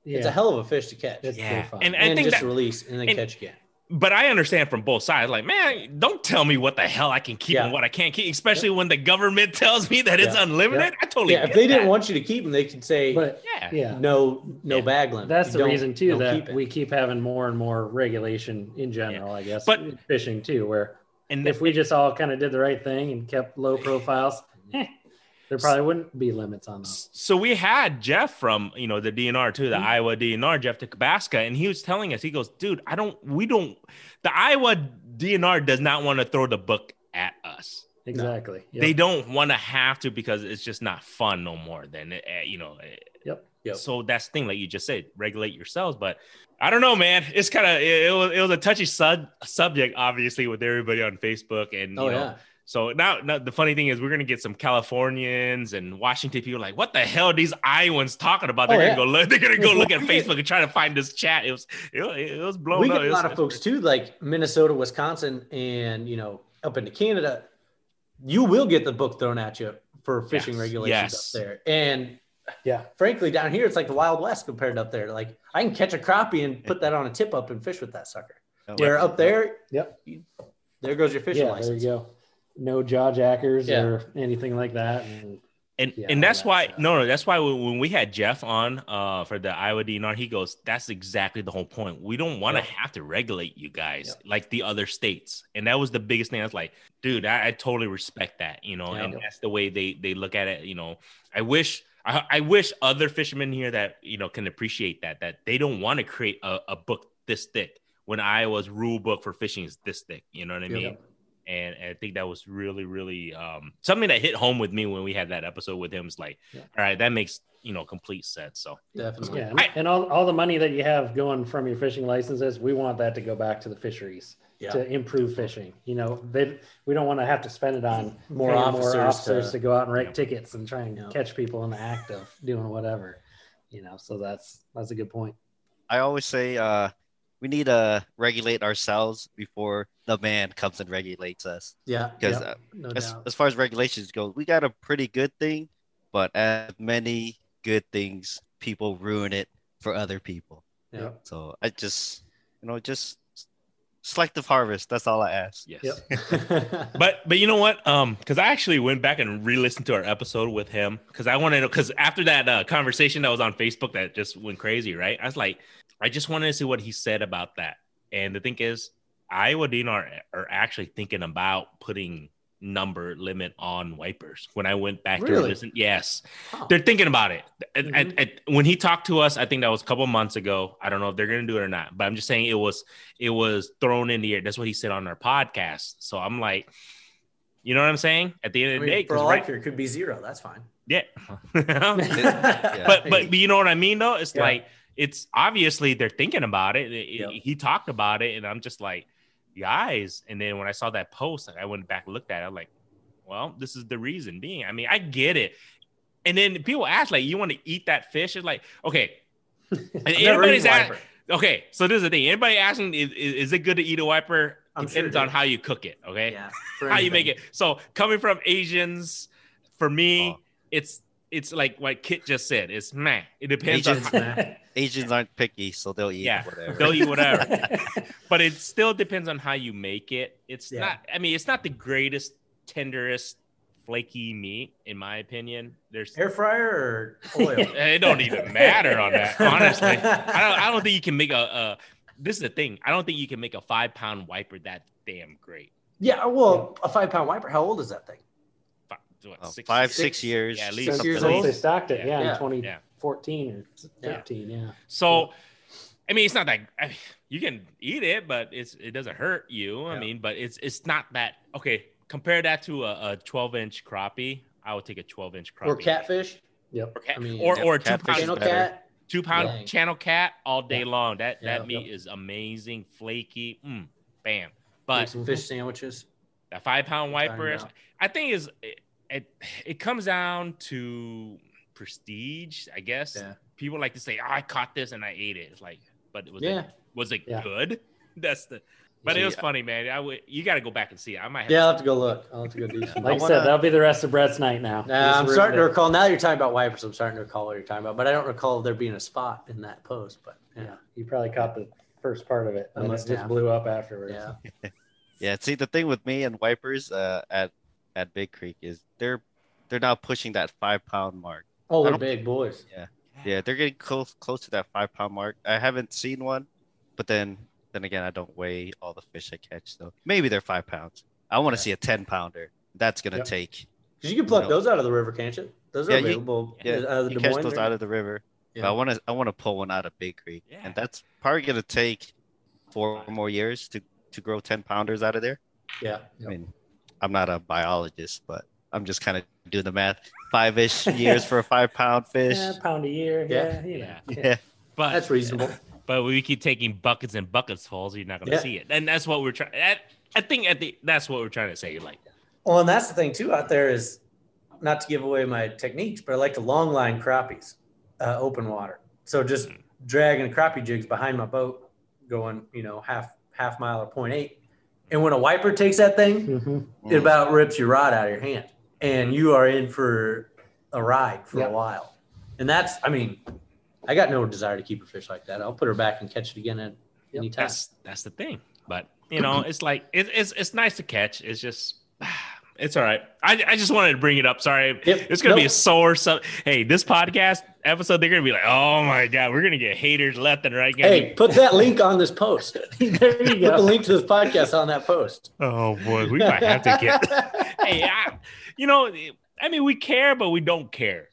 Speaker 2: it's a hell of a fish to catch.
Speaker 3: It's
Speaker 1: Yeah.
Speaker 3: pretty fun.
Speaker 1: And-
Speaker 2: and,
Speaker 1: think
Speaker 2: just
Speaker 1: that-
Speaker 2: release and then
Speaker 1: and-
Speaker 2: catch again.
Speaker 1: But I understand from both sides. Like, man, don't tell me what the hell I can keep
Speaker 2: Yeah.
Speaker 1: and what I can't keep, especially when the government [laughs] tells me that it's
Speaker 3: Yeah.
Speaker 1: unlimited. I totally
Speaker 2: Yeah, if
Speaker 1: get
Speaker 2: they didn't want you to keep them, they could say
Speaker 3: but
Speaker 1: yeah.
Speaker 3: yeah,
Speaker 2: no no
Speaker 1: Yeah.
Speaker 2: bag limit.
Speaker 3: that's
Speaker 2: You
Speaker 3: the reason too that
Speaker 2: keep
Speaker 3: we keep having more and more regulation in general. I guess,
Speaker 1: But-
Speaker 3: fishing too, where
Speaker 1: And
Speaker 3: if we just all kind of did the right thing and kept low profiles, [laughs] eh, there probably wouldn't be limits on those.
Speaker 1: So we had Jeff from you know the DNR too, the
Speaker 3: Mhm.
Speaker 1: Iowa DNR, Jeff Kopaska, and he was telling us, he goes, dude, I don't, we don't, the Iowa DNR does not want to throw the book at us.
Speaker 3: Exactly. Yep.
Speaker 1: They don't want to have to because it's just not fun no more. Then uh, you know. uh,
Speaker 3: Yep.
Speaker 2: Yep.
Speaker 1: So that's the thing, like you just said, regulate yourselves. But I don't know, man. It's kind of it, it was it was a touchy sub- subject, obviously, with everybody on Facebook and
Speaker 2: Oh
Speaker 1: you know,
Speaker 2: yeah.
Speaker 1: so now, now the funny thing is we're gonna get some Californians and Washington people like, what the hell are these Iowans talking about? They're
Speaker 2: Oh,
Speaker 1: gonna go look, they're gonna go [laughs] look at Facebook and try to find this chat. It was it, was- it was blown
Speaker 2: we
Speaker 1: up.
Speaker 2: get a lot of folks too, like Minnesota, Wisconsin, and you know, up into Canada. You will get the book thrown at you for fishing
Speaker 1: Yes,
Speaker 2: regulations
Speaker 1: yes.
Speaker 2: up there. And
Speaker 3: Yeah.
Speaker 2: frankly, down here it's like the Wild West compared up there. Like I can catch a crappie and put that on a tip up and fish with that sucker.
Speaker 4: Oh,
Speaker 2: Where up there,
Speaker 3: Yep.
Speaker 2: you- there goes your fishing
Speaker 3: Yeah. There you go. No jaw jackers
Speaker 2: Yeah.
Speaker 3: or anything like that. And
Speaker 1: and
Speaker 3: Yeah,
Speaker 1: and that's
Speaker 3: that
Speaker 1: why
Speaker 3: stuff.
Speaker 1: no no that's why when, when we had Jeff on uh for the Iowa DNR he goes that's exactly the whole point we don't want to
Speaker 2: Yep.
Speaker 1: have to regulate you guys
Speaker 2: Yep.
Speaker 1: like the other states and that was the biggest thing I was like dude I, I totally respect that you know
Speaker 2: Yeah.
Speaker 1: and that's the way they they look at it you know I wish I, I wish other fishermen here that you know can appreciate that that they don't want to create a, a book this thick when Iowa's rule book for fishing is this thick you know what I
Speaker 2: Yep.
Speaker 1: mean and I think that was really, really um, something that hit home with me when we had that episode with him. It's like,
Speaker 2: Yeah.
Speaker 1: all right, that makes you know complete sense. So
Speaker 2: Definitely.
Speaker 3: Yeah, and, and all, all the money that you have going from your fishing licenses, we want that to go back to the fisheries
Speaker 2: Yeah.
Speaker 3: to improve fishing. You know, they we don't want to have to spend it on [laughs]
Speaker 2: More
Speaker 3: paying
Speaker 2: officers
Speaker 3: officers
Speaker 2: to-
Speaker 3: to, go out and write
Speaker 1: Yeah.
Speaker 3: tickets and try and
Speaker 2: Yeah.
Speaker 3: catch people in the act of doing whatever. You know, so that's that's a good point.
Speaker 4: I always say uh, we need to regulate ourselves before the man comes and regulates us.
Speaker 2: Yeah.
Speaker 4: Because
Speaker 2: yeah,
Speaker 4: uh,
Speaker 2: no
Speaker 4: as, as far as regulations go, we got a pretty good thing, but as many good things, people ruin it for other people.
Speaker 2: Yeah.
Speaker 4: So I just, you know, just selective harvest. That's all I ask.
Speaker 1: yes,
Speaker 3: Yep. [laughs] [laughs]
Speaker 1: but but you know what? Um, because I actually went back and re-listened to our episode with him because I wanted to because after that uh, conversation that was on Facebook that just went crazy, right? I was like, I just wanted to see what he said about that. And the thing is, Iowa DNR, are actually thinking about putting number limit on wipers. When I went back to listen, yes, they're thinking about it. And-
Speaker 2: Mhm.
Speaker 1: and- and when he talked to us, I think that was a couple months ago. I don't know if they're gonna do it or not, but I'm just saying it was it was thrown in the air. That's what he said on our podcast. So I'm like, you know what I'm saying? At the end
Speaker 2: I
Speaker 1: of the
Speaker 2: mean,
Speaker 1: day,
Speaker 2: for all
Speaker 1: right,
Speaker 2: could be zero. That's fine.
Speaker 1: yeah.
Speaker 4: Yeah. [laughs] [laughs]
Speaker 1: but but but you know what I mean though? It's
Speaker 2: Yeah.
Speaker 1: like it's obviously they're thinking about it. It-
Speaker 2: Yep.
Speaker 1: He talked about it, and I'm just like, guys. And then when I saw that post, I went back and looked at it. I'm like, well, this is the reason being. I mean, I get it. And then people ask, like, you want to eat that fish? It's like, okay. [laughs] And
Speaker 2: I've never
Speaker 1: anybody's
Speaker 2: eaten
Speaker 1: at,
Speaker 2: wiper.
Speaker 1: okay. So this is the thing. Anybody asking, is, is, it good to eat a wiper?
Speaker 2: I'm
Speaker 1: Depends
Speaker 2: it
Speaker 1: on how you cook it. Okay
Speaker 2: Yeah. [laughs]
Speaker 1: how you make it. So coming from Asians, for me,
Speaker 4: Oh.
Speaker 1: it's it's like what Kit just said. It's man. It depends on
Speaker 4: Asians,
Speaker 1: how, [laughs]
Speaker 4: Asians aren't picky, so they'll eat
Speaker 1: Yeah.
Speaker 4: whatever.
Speaker 1: they'll eat whatever. [laughs] but it still depends on how you make it. It's
Speaker 2: Yeah.
Speaker 1: not. I mean, it's not the greatest, tenderest, flaky meat in my opinion. There's
Speaker 2: Air fryer or oil? [laughs]
Speaker 1: it don't even matter on that. Honestly, I don't. I don't think you can make a. a this is the thing. I don't think you can make a five pound wiper that damn great.
Speaker 2: yeah. Well, a five pound wiper. How old is that thing?
Speaker 1: Fi- what,
Speaker 4: Oh,
Speaker 1: six-
Speaker 4: five,
Speaker 2: six-
Speaker 4: six years.
Speaker 1: yeah, at least
Speaker 2: Six years
Speaker 3: since
Speaker 2: old?
Speaker 3: they stocked it, yeah,
Speaker 2: Yeah.
Speaker 3: in 2014
Speaker 1: Yeah.
Speaker 3: or 13, yeah.
Speaker 1: So, I mean, it's not that I mean, you can eat it, but it's it doesn't hurt you. I
Speaker 2: Yeah.
Speaker 1: mean, but it's it's not that okay. Compare that to a, a 12 inch crappie. I would take a 12 inch crappie
Speaker 2: Or catfish?
Speaker 3: Yep.
Speaker 1: or, cat,
Speaker 2: I mean,
Speaker 1: or,
Speaker 4: yeah,
Speaker 1: or a two
Speaker 4: catfish
Speaker 1: pound
Speaker 4: is
Speaker 2: Channel cat?
Speaker 1: two pound
Speaker 2: Yeah.
Speaker 1: channel cat all day
Speaker 3: Yeah.
Speaker 1: long. That
Speaker 2: Yeah.
Speaker 1: that meat
Speaker 3: Yep.
Speaker 1: is amazing, flaky. Mm, bam.
Speaker 2: Make
Speaker 1: But
Speaker 2: some fish sandwiches.
Speaker 1: that five pound
Speaker 2: Find
Speaker 1: wiper. I think is it, it it comes down to prestige, I guess.
Speaker 2: Yeah.
Speaker 1: People like to say, oh, I caught this and I ate it. It's like, but was
Speaker 2: Yeah.
Speaker 1: it was it
Speaker 3: Yeah.
Speaker 1: good? [laughs] That's the but it was
Speaker 4: Yeah.
Speaker 1: funny, man. I would you gotta go back and see it. I might have
Speaker 2: Yeah, I'll have to go look. I'll have to go do [laughs] some.
Speaker 3: Like I,
Speaker 4: I
Speaker 3: said,
Speaker 4: wanna-
Speaker 3: that'll be the rest of Brett's night now.
Speaker 2: Nah, I'm starting to recall. Now you're talking about wipers, I'm starting to recall what you're talking about. But I don't recall there being a spot in that post. But yeah,
Speaker 3: Yeah, you probably caught the first part of it,
Speaker 2: I
Speaker 3: and it just blew up afterwards.
Speaker 2: yeah. [laughs]
Speaker 4: Yeah, see the thing with me and wipers uh, at at Big Creek is they're they're now pushing that five pound mark.
Speaker 2: Oh,
Speaker 4: I
Speaker 2: they're big boys.
Speaker 4: Yeah, yeah, they're getting close close to that five pound mark. I haven't seen one, but then then again, I don't weigh all the fish I catch, so maybe they're five pounds. I want to
Speaker 2: Yeah.
Speaker 4: see a ten pounder. That's gonna
Speaker 3: Yep.
Speaker 4: take.
Speaker 2: Because you can pluck
Speaker 4: No.
Speaker 2: those out of the river, can't you? Those are
Speaker 4: Yeah, you-
Speaker 2: available
Speaker 4: Yeah,
Speaker 2: out of the
Speaker 4: you
Speaker 2: Des
Speaker 4: catch those
Speaker 2: area.
Speaker 4: out of the river. But
Speaker 2: Yeah.
Speaker 4: I want to I want to pull one out of Big Creek,
Speaker 1: Yeah.
Speaker 4: and that's probably gonna take four more years to to grow ten pounders out of there.
Speaker 2: yeah.
Speaker 4: I mean, I'm not a biologist, but I'm just kind of doing the math. Five ish [laughs] years for a five pound fish.
Speaker 3: Yeah, pound a year.
Speaker 2: Yeah.
Speaker 3: Yeah, you know.
Speaker 1: Yeah.
Speaker 4: Yeah. [laughs]
Speaker 1: but
Speaker 2: That's reasonable.
Speaker 1: but we keep taking buckets and buckets full, so you're not gonna
Speaker 2: Yeah.
Speaker 1: see it. And that's what we're trying I think at the that's what we're trying to say. You like
Speaker 2: Well, and that's the thing too out there is not to give away my techniques, but I like to long line crappies, uh, open water. So just dragging crappie jigs behind my boat, going you know half half mile or 0.8. and when a wiper takes that thing,
Speaker 3: Mhm.
Speaker 2: it about rips your rod out of your hand, and you are in for a ride for
Speaker 3: Yeah.
Speaker 2: a while. And that's, I mean, I got no desire to keep a fish like that. I'll put her back and catch it again at any time.
Speaker 1: that's that's the thing. But you know, it's like it, it's it's nice to catch. It's just [sighs] it's all right. I, I just wanted to bring it up. Sorry,
Speaker 2: Yep.
Speaker 1: it's gonna be a sore. So, hey, this podcast episode, they're gonna be like, oh my god, we're gonna get haters left and right.
Speaker 2: Hey,
Speaker 1: be-
Speaker 2: put that link on this post. [laughs]
Speaker 3: there you go.
Speaker 2: Put the link to this podcast on that post.
Speaker 1: oh boy, we might have to get. [laughs] hey, I, you know, I mean, we care, but we don't care.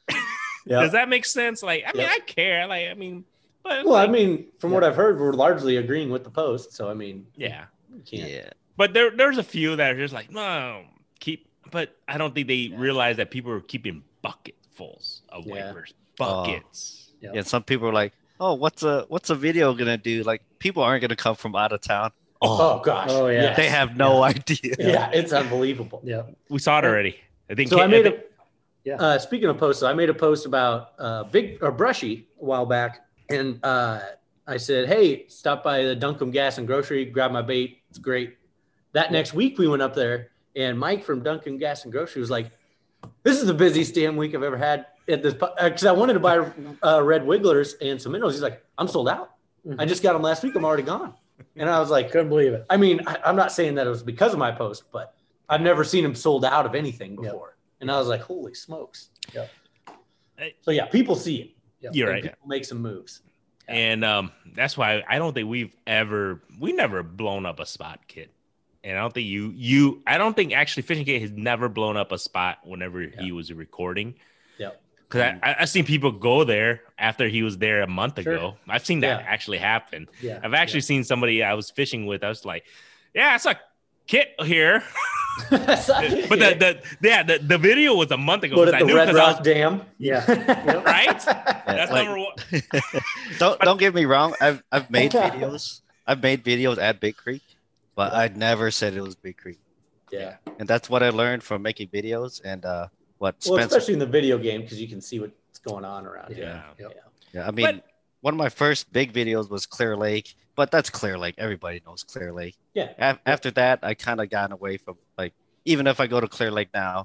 Speaker 2: Yeah.
Speaker 1: Does that make sense? Like, I mean,
Speaker 2: Yeah.
Speaker 1: I care. Like, I mean, but
Speaker 2: Well, I mean, from what I've heard, we're largely agreeing with the post. So I mean,
Speaker 1: yeah.
Speaker 2: can't.
Speaker 4: Yeah.
Speaker 1: But there, there's a few that are just like, no, keep. But I don't think they
Speaker 2: Yeah.
Speaker 1: realize that people are keeping bucketfuls of
Speaker 2: Yeah.
Speaker 1: waivers, buckets.
Speaker 3: Yeah.
Speaker 4: Yeah. Some people are like, "Oh, what's a what's a video gonna do?" Like, people aren't gonna come from out of town.
Speaker 2: Oh, gosh.
Speaker 3: Oh, yeah.
Speaker 2: Yes.
Speaker 4: They have no idea.
Speaker 2: Yeah, it's unbelievable.
Speaker 3: Yeah.
Speaker 1: We saw it already. I think.
Speaker 2: So I made a.
Speaker 3: Yeah.
Speaker 2: Uh, speaking of posts, I made a post about uh, big or brushy a while back, and uh, I said, "Hey, stop by the Duncombe Gas and Grocery, grab my bait. It's great." That next week, we went up there, and Mike from Duncombe Gas and Grocery was like, "This is the busiest damn week I've ever had at this." Because I wanted to buy uh, red wigglers and some minerals." He's like, "I'm sold out. I just got them last week. I'm already gone." And I was like,
Speaker 3: Couldn't believe it.
Speaker 2: I mean, I, I'm not saying that it was because of my post, but I've never seen him sold out of anything
Speaker 3: Yep.
Speaker 2: before. And I was like, holy smokes.
Speaker 3: Yep.
Speaker 2: So yeah, people see it.
Speaker 3: Yep.
Speaker 1: You're
Speaker 2: and
Speaker 1: right.
Speaker 2: People make some moves.
Speaker 1: And um, that's why I don't think we've ever we never blown up a spot kit. And I don't think you you I don't think actually Fishing Kit has never blown up a spot whenever he was recording.
Speaker 2: Yep.
Speaker 1: Because I, I I've seen people go there after he was there a month
Speaker 3: Sure.
Speaker 1: ago. I've seen that
Speaker 2: Yeah.
Speaker 1: actually happen.
Speaker 3: Yeah.
Speaker 1: I've actually seen somebody I was fishing with. I was like, "Yeah, it's a kit here," [laughs]
Speaker 2: but
Speaker 1: but the, the yeah the, the video was a month ago.
Speaker 2: but
Speaker 1: 'cause
Speaker 2: at
Speaker 1: I
Speaker 2: the
Speaker 1: knew
Speaker 2: Red
Speaker 1: 'cause I was-
Speaker 2: Rock Dam.
Speaker 3: Yeah. [laughs]
Speaker 1: Right?
Speaker 4: Yeah,
Speaker 1: That's
Speaker 4: like,
Speaker 1: number one. [laughs]
Speaker 4: don't don't get me wrong. I've I've made videos. I've made videos at Big Creek, but I never said it was Big Creek.
Speaker 2: Yeah.
Speaker 4: And that's what I learned from making videos and uh what
Speaker 2: Well,
Speaker 4: Spencer.
Speaker 2: especially in the video game because you can see what's going on around you.
Speaker 1: Yeah.
Speaker 3: Yep.
Speaker 4: yeah, I mean, one of my first big videos was Clear Lake, but that's Clear Lake. Everybody knows Clear Lake.
Speaker 2: Yeah.
Speaker 4: Af- After that, I kind of gotten away from like even if I go to Clear Lake now,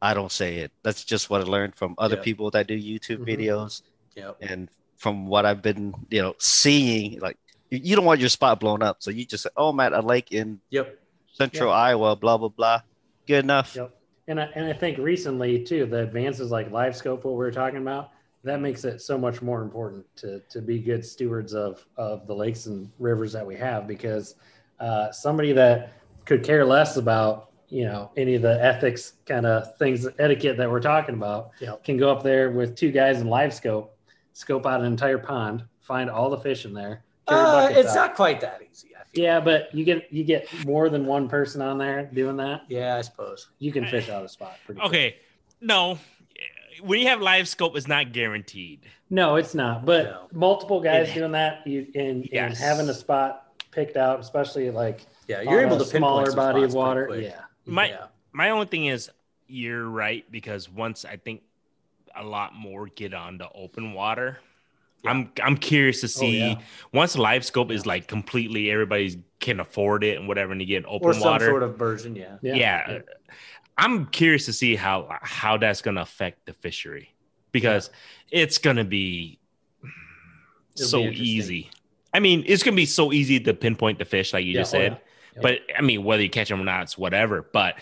Speaker 4: I don't say it. That's just what I learned from other
Speaker 2: Yeah.
Speaker 4: people that do YouTube
Speaker 2: Mhm.
Speaker 4: videos
Speaker 2: Yep.
Speaker 4: and from what I've been, you know, seeing. Like you, you don't want your spot blown up, so you just say, "Oh, I'm at a lake in
Speaker 2: Yep.
Speaker 4: Central Iowa." Blah blah blah. Good enough.
Speaker 3: Yep. And I, and I think recently too, the advances like live scope, what we were talking about, that makes it so much more important to to be good stewards of of the lakes and rivers that we have because uh, somebody that could care less about you know any of the ethics kind of things etiquette that we're talking about
Speaker 2: Yep.
Speaker 3: can go up there with two guys in live scope, scope out an entire pond, find all the fish in there. Carry
Speaker 2: Uh, it's
Speaker 3: out.
Speaker 2: not quite that easy. I feel.
Speaker 3: Yeah, but you get you get more than one person on there doing that.
Speaker 2: Yeah, I suppose.
Speaker 3: You can fish out a spot. Pretty quick.
Speaker 1: Okay, no, when you have live scope, it's not guaranteed.
Speaker 3: No, it's not. But
Speaker 2: No.
Speaker 3: multiple guys
Speaker 1: It-
Speaker 3: doing that, you and,
Speaker 1: Yes.
Speaker 3: and having a spot picked out, especially like
Speaker 2: Yeah, you're
Speaker 3: on
Speaker 2: able
Speaker 3: a
Speaker 2: to
Speaker 3: smaller body of water. Yeah,
Speaker 1: My
Speaker 2: Yeah.
Speaker 1: my only thing is you're right because once I think a lot more get on the open water.
Speaker 2: Yeah.
Speaker 1: I'm I'm curious to oh, see
Speaker 3: yeah.
Speaker 1: once live scope is like completely everybody can afford it and whatever and you get open
Speaker 2: Or some
Speaker 1: water.
Speaker 2: sort of version. Yeah.
Speaker 3: yeah,
Speaker 1: yeah. I'm curious to see how how that's gonna affect the fishery because it's gonna be
Speaker 2: It'll
Speaker 1: so
Speaker 2: be
Speaker 1: easy. I mean, it's gonna be so easy to pinpoint the fish, like you
Speaker 2: Yeah,
Speaker 1: just
Speaker 2: oh,
Speaker 1: said.
Speaker 3: yeah.
Speaker 1: But I mean, whether you catch them or not, it's whatever. But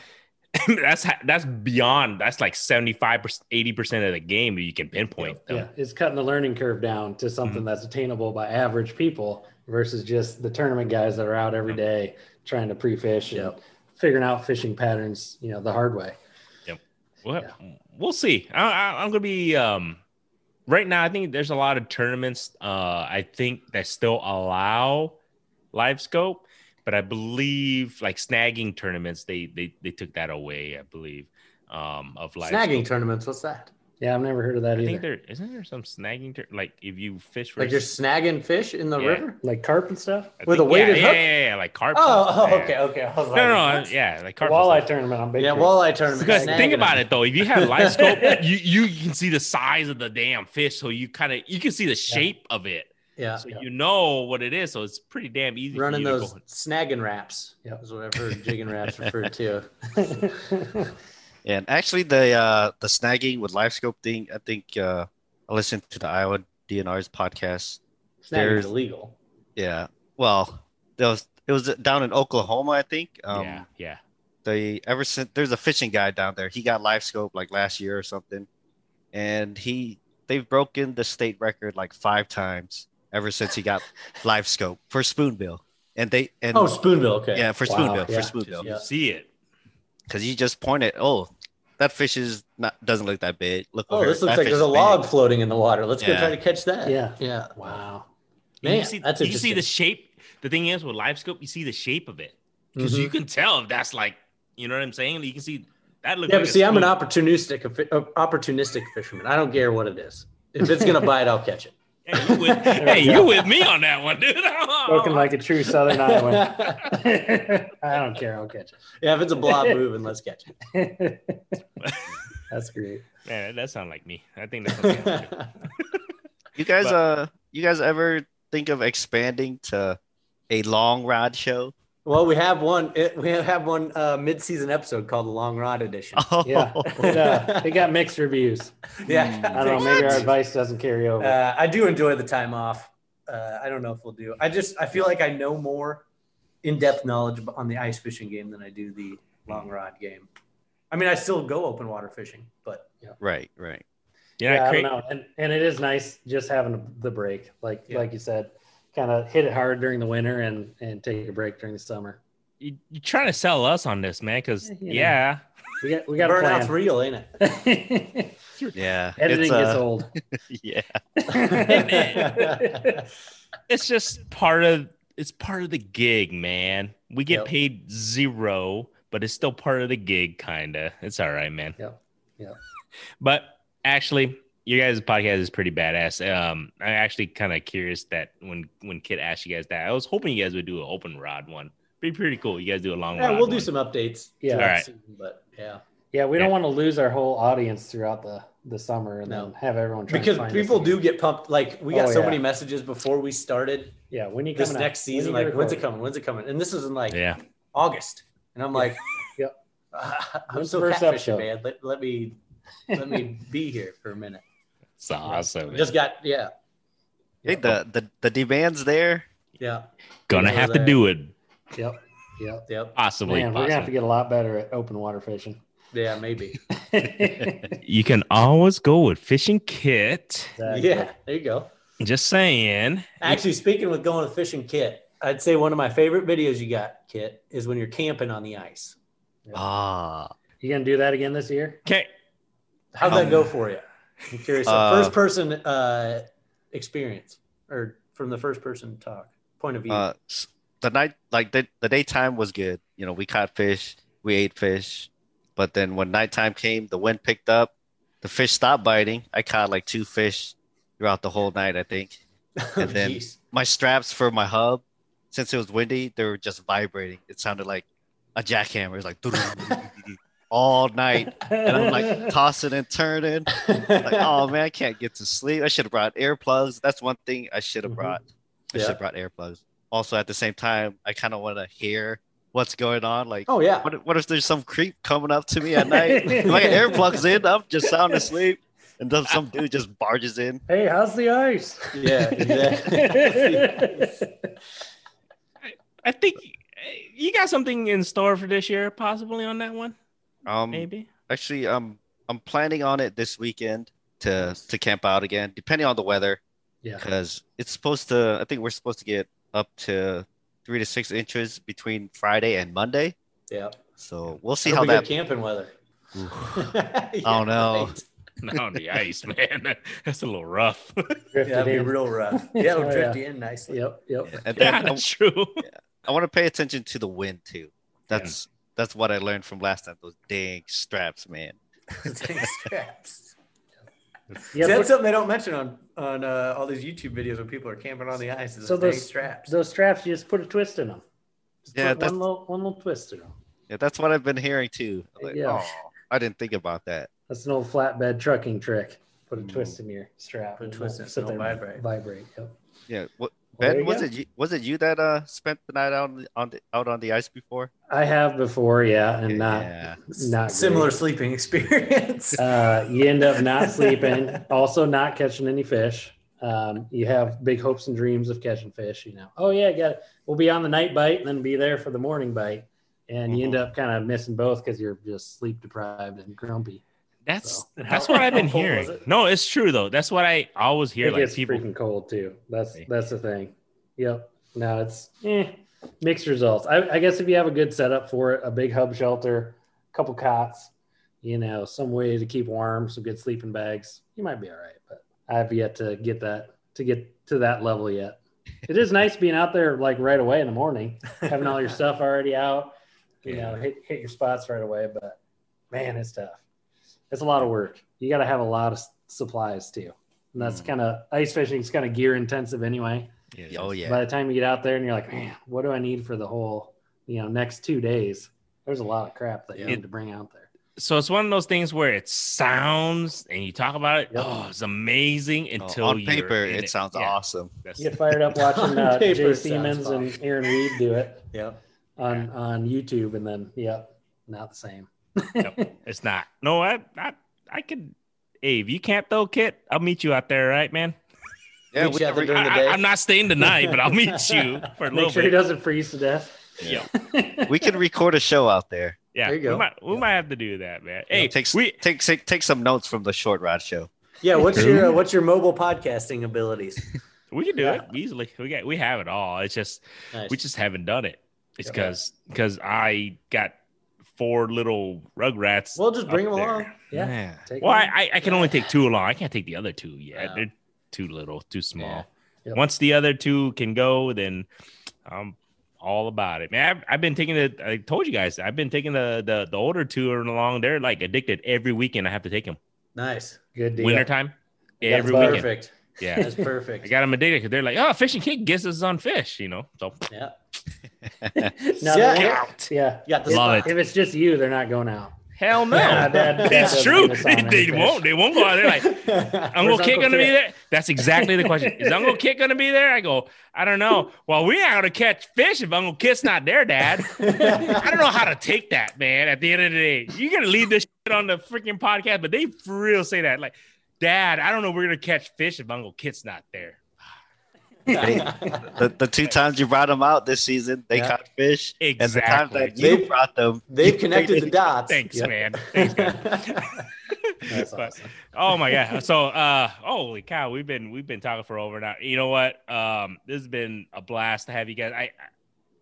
Speaker 1: [laughs] that's that's beyond. That's like 75 percent, 80 percent of the game you can pinpoint. them.
Speaker 3: Yeah, it's cutting the learning curve down to something
Speaker 1: Mm-hmm.
Speaker 3: that's attainable by average people versus just the tournament guys that are out every day trying to pre-fish and
Speaker 2: Yep.
Speaker 3: figuring out fishing patterns, you know, the hard way.
Speaker 1: Well, we'll see. I, I, I'm gonna be um right now. I think there's a lot of tournaments. Uh, I think that still allow live scope, but I believe like snagging tournaments they they they took that away. I believe um of like
Speaker 2: Snagging
Speaker 1: scope.
Speaker 2: tournaments. What's that?
Speaker 3: Yeah, I've never heard of that
Speaker 1: I
Speaker 3: either.
Speaker 1: think there isn't there some snagging tur- like if you fish for
Speaker 2: Like you're snagging fish in the
Speaker 1: Yeah.
Speaker 2: river?
Speaker 3: like carp and stuff.
Speaker 1: I
Speaker 2: with a weighted
Speaker 1: yeah,
Speaker 2: hook?
Speaker 1: Yeah, yeah, yeah, like carp.
Speaker 2: Oh,
Speaker 1: and
Speaker 2: oh, okay, okay. I was
Speaker 1: No,
Speaker 2: like,
Speaker 1: no,
Speaker 2: what?
Speaker 1: no, yeah, like carp.
Speaker 3: Walleye
Speaker 1: stuff.
Speaker 3: tournament on Big
Speaker 2: Yeah,
Speaker 3: Creek.
Speaker 2: walleye tournament.
Speaker 1: Because
Speaker 2: snagging
Speaker 1: think about it though, if you have a live scope, [laughs] you you can see the size of the damn fish, so you kind of you can see the shape of it,
Speaker 2: Yeah.
Speaker 1: so you know what it is. So it's pretty damn easy.
Speaker 2: Running those snagging wraps.
Speaker 3: Yeah.
Speaker 2: Is what I've heard jigging raps [laughs] referred to. [laughs]
Speaker 4: And actually, the uh, the snagging with live scope thing, I think uh, I listened to the Iowa DNR's podcast.
Speaker 2: Snagging
Speaker 4: There's-
Speaker 2: is illegal.
Speaker 4: Yeah, well, there was it was down in Oklahoma, I think. Um,
Speaker 1: yeah, yeah.
Speaker 4: they ever since there's a fishing guy down there. He got live scope like last year or something, and he they've broken the state record like five times ever since he got live scope for spoonbill. And they and
Speaker 2: Oh, Spoonbill. Okay.
Speaker 4: yeah for
Speaker 3: Wow,
Speaker 4: spoonbill
Speaker 3: yeah.
Speaker 4: for spoonbill
Speaker 2: Yeah.
Speaker 1: See it.
Speaker 4: because you just point it. Oh, that fish is not doesn't look that big. Look,
Speaker 2: Oh,
Speaker 4: over
Speaker 2: this
Speaker 4: here.
Speaker 2: looks
Speaker 4: That
Speaker 2: like there's a
Speaker 4: is big."
Speaker 2: log floating in the water. Let's go try to catch that.
Speaker 3: Yeah.
Speaker 2: Yeah.
Speaker 3: Wow.
Speaker 2: Man,
Speaker 1: you see,
Speaker 2: that's
Speaker 1: you see the shape. The thing is with live scope, you see the shape of it because
Speaker 2: Mhm.
Speaker 1: you can tell if that's like, you know what I'm saying? You can see that looks.
Speaker 2: Yeah,
Speaker 1: like
Speaker 2: but
Speaker 1: a
Speaker 2: see, I'm an opportunistic uh, opportunistic fisherman. I don't care what it is. If it's gonna [laughs] bite, I'll catch it.
Speaker 1: Hey, you with, [laughs] hey, you with me on that one, dude? [laughs]
Speaker 3: Spoken like a true Southern Iowan. [laughs] I don't care. I'll catch it.
Speaker 2: Yeah, if it's a blob moving, let's catch
Speaker 3: it. That's great.
Speaker 1: Man, that sounds like me. I think that's something I would do.
Speaker 2: it.
Speaker 4: You guys,
Speaker 1: But-
Speaker 4: uh, you guys ever think of expanding to a long rod show?
Speaker 2: Well, we have one. It, we have one uh, mid-season episode called the Long Rod Edition.
Speaker 4: Oh,
Speaker 3: Yeah. [laughs] It, uh, it got mixed reviews.
Speaker 2: Yeah,
Speaker 3: I don't know. Maybe our advice doesn't carry over.
Speaker 2: Uh, I do enjoy the time off. Uh, I don't know if we'll do. I just I feel like I know more in-depth knowledge on the ice fishing game than I do the long rod game. I mean, I still go open water fishing, but yeah.
Speaker 4: right, right.
Speaker 1: Yeah,
Speaker 3: yeah, I
Speaker 1: cra-
Speaker 3: don't know. And, and it is nice just having the break, like
Speaker 2: Yeah.
Speaker 3: like you said, kind of hit it hard during the winter and and take a break during the summer.
Speaker 1: you, you're trying to sell us on this, man? Because
Speaker 3: You know.
Speaker 1: yeah,
Speaker 3: We got we got a
Speaker 2: burnout's
Speaker 3: plan.
Speaker 2: real, ain't it? [laughs]
Speaker 4: Yeah,
Speaker 3: Editing
Speaker 4: it's,
Speaker 3: gets
Speaker 4: uh,
Speaker 3: old. [laughs]
Speaker 4: Yeah, [laughs]
Speaker 1: it's just part of it's part of the gig, man. We get
Speaker 3: Yep.
Speaker 1: paid zero, but it's still part of the gig, kinda. It's all right, man.
Speaker 3: Yeah, yeah.
Speaker 1: But actually, you guys' podcast is pretty badass. Um, I'm actually kind of curious that when when Kit asked you guys that, I was hoping you guys would do an open rod one. Be pretty cool. You guys do a long one.
Speaker 2: yeah,
Speaker 1: rod.
Speaker 2: we'll do
Speaker 1: one.
Speaker 2: some updates.
Speaker 3: Yeah.
Speaker 1: Alright.
Speaker 2: season, but yeah,
Speaker 3: yeah, we don't want to lose our whole audience throughout the the summer and
Speaker 2: No.
Speaker 3: then have everyone try to.
Speaker 2: because people do get pumped. Like we got
Speaker 3: Oh,
Speaker 2: so
Speaker 3: yeah.
Speaker 2: many messages before we started
Speaker 3: Yeah, when you
Speaker 2: this
Speaker 3: coming out?
Speaker 2: next
Speaker 3: When
Speaker 2: season.
Speaker 3: get
Speaker 2: Like, when's it coming? When's it coming? And this is in like
Speaker 1: Yeah.
Speaker 2: August, and I'm like, [laughs]
Speaker 3: Yep. [laughs]
Speaker 2: I'm
Speaker 3: When's
Speaker 2: so
Speaker 3: the first
Speaker 2: catfishing, man. Let, let me let me be here for a minute.
Speaker 1: It's awesome. man.
Speaker 2: Just got yeah,
Speaker 4: hey, the the the demand's there.
Speaker 2: yeah,
Speaker 1: gonna
Speaker 2: Yeah,
Speaker 1: have to
Speaker 2: that-
Speaker 1: do it.
Speaker 3: Yep. Yep.
Speaker 2: yep,
Speaker 1: Possibly.
Speaker 3: Man, we're gonna have to get a lot better at open water fishing.
Speaker 2: yeah, maybe. [laughs]
Speaker 1: You can always go with fishing kit.
Speaker 3: Exactly.
Speaker 2: Yeah, there you go.
Speaker 1: Just saying.
Speaker 2: Actually, speaking with going to fishing, Kit, I'd say one of my favorite videos you got, Kit, is when you're camping on the ice.
Speaker 4: Ah,
Speaker 3: You gonna do that again this year?
Speaker 1: Okay.
Speaker 2: How'd that
Speaker 4: Um,
Speaker 2: go for you? I'm curious.
Speaker 4: uh,
Speaker 2: first person uh, experience, or from the first person talk point of view.
Speaker 4: uh, the night like the the daytime was good. You know, we caught fish, we ate fish, but then when nighttime came, the wind picked up, the fish stopped biting. I caught like two fish throughout the whole night, I think. [laughs] and then- my straps for my hub, since it was windy, they were just vibrating. It sounded like a jackhammer. It was like [laughs] [laughs] all night. And I'm like [laughs] tossing and turning. Like, oh man, I can't get to sleep. I should have brought earplugs. That's one thing I should have
Speaker 3: Mhm.
Speaker 4: brought. I
Speaker 2: Yeah.
Speaker 4: should have brought earplugs. Also, at the same time, I kind of want to hear what's going on. Like,
Speaker 2: oh yeah,
Speaker 4: what, if- what if there's some creep coming up to me at night? [laughs] if I got earplugs in, I'm just sound asleep. And then some dude just barges in.
Speaker 3: Hey, how's the ice?
Speaker 2: yeah, exactly. [laughs]
Speaker 1: I think you got something in store for this year, possibly on that one.
Speaker 4: Um,
Speaker 1: Maybe.
Speaker 4: actually um i'm planning on it this weekend to to camp out again depending on the weather
Speaker 3: Yeah.
Speaker 4: because it's supposed to i think we're supposed to get up to three to six inches between friday and monday
Speaker 2: yeah.
Speaker 4: so we'll see
Speaker 2: It'll
Speaker 4: how that
Speaker 2: camping weather. [laughs]
Speaker 4: Oh, no. [laughs]
Speaker 1: Not on the ice, man. [laughs] That's a little rough.
Speaker 3: Drifted
Speaker 2: Yeah, it'll be
Speaker 3: in.
Speaker 2: real rough. Yeah, it'll
Speaker 3: Oh,
Speaker 2: drift
Speaker 3: yeah.
Speaker 2: in nicely.
Speaker 3: Yep. Yep.
Speaker 4: and then
Speaker 1: yeah,
Speaker 4: I,
Speaker 1: that's true.
Speaker 4: I want to pay attention to the wind too that's that's what i learned from last time those dang straps man [laughs]
Speaker 2: Dang straps. [laughs]
Speaker 3: Yeah,
Speaker 2: See, that's something they don't mention on on uh, all these YouTube videos when people are camping on the ice. Is
Speaker 3: So
Speaker 2: so those
Speaker 3: those-
Speaker 2: straps.
Speaker 3: those straps, you just put a twist in them. Just
Speaker 4: Yeah,
Speaker 3: put
Speaker 4: that's-
Speaker 3: one little one little twist in them.
Speaker 4: yeah that's what i've been hearing too I'm like,
Speaker 3: Yeah.
Speaker 4: oh, i didn't think about that
Speaker 3: That's an old flatbed trucking trick. Put a
Speaker 4: Mm.
Speaker 3: twist in your strap.
Speaker 2: Put a twist in it,
Speaker 3: sit
Speaker 2: it'll
Speaker 3: there and
Speaker 2: vibrate.
Speaker 3: Vibrate. Yep.
Speaker 4: yeah what
Speaker 3: Well, there
Speaker 4: ben was
Speaker 3: go.
Speaker 4: it you, was it you that uh spent the night out on the, on the out on the ice before
Speaker 3: I have before, yeah, and not
Speaker 4: yeah
Speaker 3: not
Speaker 2: Similar
Speaker 3: great.
Speaker 2: sleeping [laughs] experience.
Speaker 3: Uh, you end up not sleeping, also not catching any fish. Um, you have big hopes and dreams of catching fish. You know, oh yeah, got it. We'll be on the night bite and then be there for the morning bite. and you end
Speaker 1: Mm-hmm.
Speaker 3: up kind of missing both because you're just sleep deprived and grumpy.
Speaker 1: That's
Speaker 3: So-
Speaker 1: that's what I've been
Speaker 2: How cold was
Speaker 1: hearing.
Speaker 2: it?
Speaker 1: No, it's true though. That's what I always hear.
Speaker 3: it
Speaker 1: Like
Speaker 3: gets
Speaker 1: people,
Speaker 3: freaking cold too. That's that's the thing. Yep. No, it's eh, mixed results. I, I guess if you have a good setup for it, a big hub shelter, a couple cots, you know, some way to keep warm, some good sleeping bags, you might be all right. But I've yet to get that to get to that level yet. It is nice being out there like right away in the morning, having all your [laughs] stuff already out, you know, hit hit your spots right away. But man, it's tough. It's a lot of work. You got to have a lot of supplies too. And that's
Speaker 1: Mm.
Speaker 3: kind of ice fishing is kind of gear intensive anyway.
Speaker 1: Yeah,
Speaker 4: Oh yeah.
Speaker 3: By the time you get out there and you're like, man, what do I need for the whole, you know, next two days? There's a lot of crap that you need to bring out there.
Speaker 1: So it's one of those things where it sounds and you talk about it.
Speaker 3: Yep.
Speaker 1: Oh, it's amazing
Speaker 4: Oh,
Speaker 1: until
Speaker 4: on
Speaker 1: you're
Speaker 4: paper,
Speaker 1: in
Speaker 4: it sounds
Speaker 1: Yeah,
Speaker 4: awesome.
Speaker 1: that's-
Speaker 3: You get fired up [laughs] watching uh,
Speaker 2: paper,
Speaker 3: Jay
Speaker 2: it
Speaker 3: Siemens and Aaron Reed do it
Speaker 2: Yeah.
Speaker 3: on, on YouTube, and then, yep, not the same.
Speaker 1: Yep. It's not. No, I, I, I could. Hey, if you can't though, Kit, I'll meet you out there, right, man?
Speaker 4: Yeah,
Speaker 2: Meet
Speaker 4: we
Speaker 2: you out there
Speaker 4: we-
Speaker 2: during the
Speaker 1: I, am not staying tonight, but I'll meet you for a
Speaker 3: Make
Speaker 1: little
Speaker 3: sure he doesn't freeze to death.
Speaker 1: Yeah, [laughs]
Speaker 4: we can record a show out there.
Speaker 1: yeah.
Speaker 2: There you
Speaker 1: We might, we might have to do that, man. Hey,
Speaker 4: take
Speaker 1: we
Speaker 4: take take take some notes from the short rod show.
Speaker 2: Yeah. What's your uh, what's your mobile podcasting abilities? [laughs]
Speaker 1: we can do
Speaker 2: Yeah.
Speaker 1: it easily. We got we have it all. It's just
Speaker 2: Nice.
Speaker 1: we just haven't done it. It's
Speaker 2: Yeah.
Speaker 1: because because I got four little Rugrats.
Speaker 2: We'll just bring them
Speaker 1: there.
Speaker 2: along.
Speaker 3: Yeah.
Speaker 4: Man.
Speaker 3: Take
Speaker 1: Well, I. I, I can only take two along. I can't take the other two yet.
Speaker 2: Oh.
Speaker 1: They're too little, too small.
Speaker 2: Yeah.
Speaker 3: Yep.
Speaker 1: Once the other two can go, then I'm all about it. Man, I've, I've been taking the. I told you guys, I've been taking the the, the older two along. They're like addicted every weekend. I have to take them.
Speaker 2: Nice.
Speaker 3: Good deal.
Speaker 1: Wintertime,
Speaker 3: That's
Speaker 1: every
Speaker 3: better.
Speaker 1: weekend.
Speaker 2: Perfect.
Speaker 1: Yeah,
Speaker 2: That's perfect.
Speaker 1: I got them addicted because they're like, oh, Fishing Kit gets us on fish, you know. So
Speaker 2: yeah. [laughs]
Speaker 3: No,
Speaker 2: Yeah.
Speaker 1: out.
Speaker 3: yeah.
Speaker 2: You got the
Speaker 1: Love it.
Speaker 3: If it's just you, they're not going out.
Speaker 1: Hell no.
Speaker 3: Yeah, Dad- Dad
Speaker 1: it's true.
Speaker 3: get
Speaker 1: They, they
Speaker 3: fish.
Speaker 1: won't. They won't go out. They're like, [laughs] Uncle
Speaker 3: Where's
Speaker 1: Kit gonna be there? That's exactly the question. Is Uncle Kit gonna be there? I go, I don't know. Well, we ain't gonna catch fish if Uncle Kit's not there, Dad. I don't know how to take that, man. At the end of the day, you're gonna leave this shit on the freaking podcast, but they for real say that. Like, Dad, I don't know. We're gonna catch fish if Uncle Kit's not there.
Speaker 4: The, the two [laughs] times you brought them out this season, they
Speaker 2: Yeah.
Speaker 4: caught fish. Exactly. And the time that you
Speaker 2: They've-
Speaker 4: brought them,
Speaker 2: They've connected the dots.
Speaker 1: Thanks,
Speaker 3: Yeah.
Speaker 1: man. Thanks, man. [laughs] [laughs]
Speaker 3: That's
Speaker 1: But-
Speaker 3: awesome.
Speaker 1: Oh my god! So, uh, holy cow, we've been we've been talking for over now. You know what? Um, this has been a blast to have you guys. I, I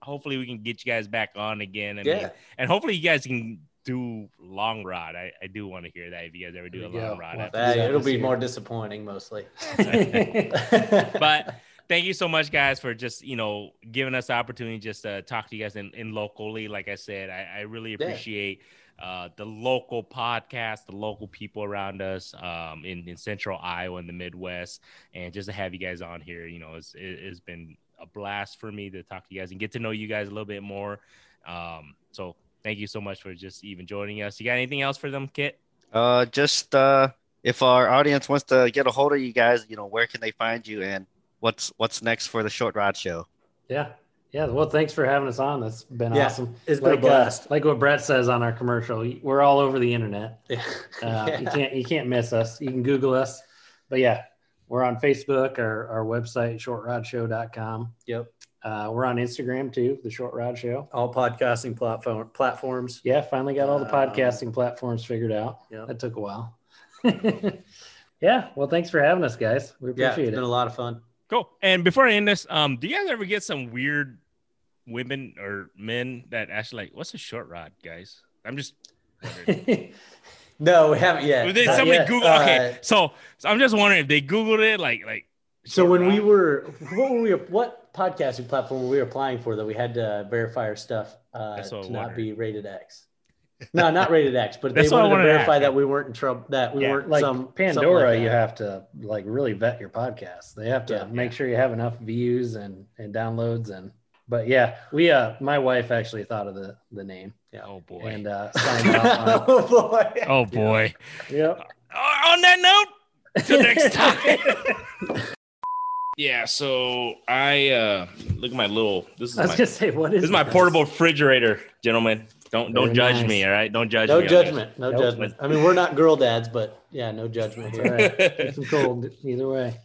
Speaker 1: hopefully we can get you guys back on again, and
Speaker 2: Yeah.
Speaker 1: and hopefully you guys can do long rod. I, I do want to hear that if you guys ever do a
Speaker 3: Yeah,
Speaker 1: long rod.
Speaker 3: we'll
Speaker 1: after
Speaker 3: have Yeah,
Speaker 2: it'll be
Speaker 3: year.
Speaker 2: more disappointing mostly.
Speaker 1: but thank you so much guys for just you know giving us the opportunity just to talk to you guys in, in locally. Like i said i, I really
Speaker 2: Yeah.
Speaker 1: appreciate uh, the local podcast the local people around us um, in, in central iowa and the midwest. And just to have you guys on here you know it's, it, it's been a blast for me to talk to you guys and get to know you guys a little bit more. Um, so thank you so much for just even joining us. You got anything else for them kit?
Speaker 4: Uh, just uh, if our audience wants to get a hold of you guys, you know, where can they find you and what's what's next for the short rod show?
Speaker 3: yeah. Yeah. Well, thanks for having us on. That's been
Speaker 2: Yeah,
Speaker 3: awesome.
Speaker 2: it's been a
Speaker 3: like, uh,
Speaker 2: blast.
Speaker 3: like what Brett says on our commercial, we're all over the internet. [laughs]
Speaker 2: Yeah.
Speaker 3: Uh, You can't you can't miss us. You can Google us. But yeah, we're on Facebook, our, our website, shortrodshow.com.
Speaker 2: Yep.
Speaker 3: Uh, we're on Instagram too, the Short Rod Show.
Speaker 2: All podcasting platform platforms.
Speaker 3: Yeah, finally got all the
Speaker 2: Um,
Speaker 3: podcasting platforms figured out.
Speaker 2: yeah.
Speaker 3: That took a while. [laughs] yeah. Well, thanks for having us, guys. We
Speaker 2: Yeah,
Speaker 3: appreciate it.
Speaker 2: It's been a lot of fun.
Speaker 1: Cool. And before I end this, um, do you guys ever get some weird women or men that actually like, what's a short rod, guys? I'm just. [laughs]
Speaker 2: No, we haven't yet.
Speaker 1: Did somebody
Speaker 3: yet.
Speaker 1: Google?
Speaker 2: Uh,
Speaker 1: Okay, so, so I'm just wondering if they Googled it, like, like.
Speaker 2: So when we were, what were we, what podcasting platform were we applying for that we had to verify our stuff uh,
Speaker 1: That's what I
Speaker 2: to not
Speaker 1: wondered.
Speaker 2: be rated X? No, not rated X, but they
Speaker 1: That's
Speaker 2: wanted to
Speaker 1: wanted to
Speaker 2: verify
Speaker 1: ask.
Speaker 2: that we weren't in trouble, that we
Speaker 1: Yeah,
Speaker 2: weren't
Speaker 3: like
Speaker 2: some
Speaker 3: Pandora,
Speaker 2: like
Speaker 3: you have to like really vet your podcast. They have to
Speaker 2: Yeah.
Speaker 3: make sure you have enough views and and downloads and. But yeah, we uh, my wife actually thought of the the name Yeah.
Speaker 1: Oh boy.
Speaker 3: and uh, [laughs] signed off on
Speaker 2: oh boy.
Speaker 1: oh boy.
Speaker 3: Yep.
Speaker 1: Uh, on that note, till next [laughs] time. yeah. So I uh look at my little. This is
Speaker 3: I was
Speaker 1: my,
Speaker 3: gonna say, what is
Speaker 1: this is my
Speaker 3: this?
Speaker 1: portable refrigerator, gentlemen. Don't don't
Speaker 3: Very
Speaker 1: judge
Speaker 3: nice.
Speaker 1: me. All right. Don't judge
Speaker 2: No
Speaker 1: me. on this.
Speaker 2: judgment. No judgment. I mean, we're not girl dads, but yeah, no judgment
Speaker 3: That's
Speaker 2: here.
Speaker 3: all right. Keep them cold either way.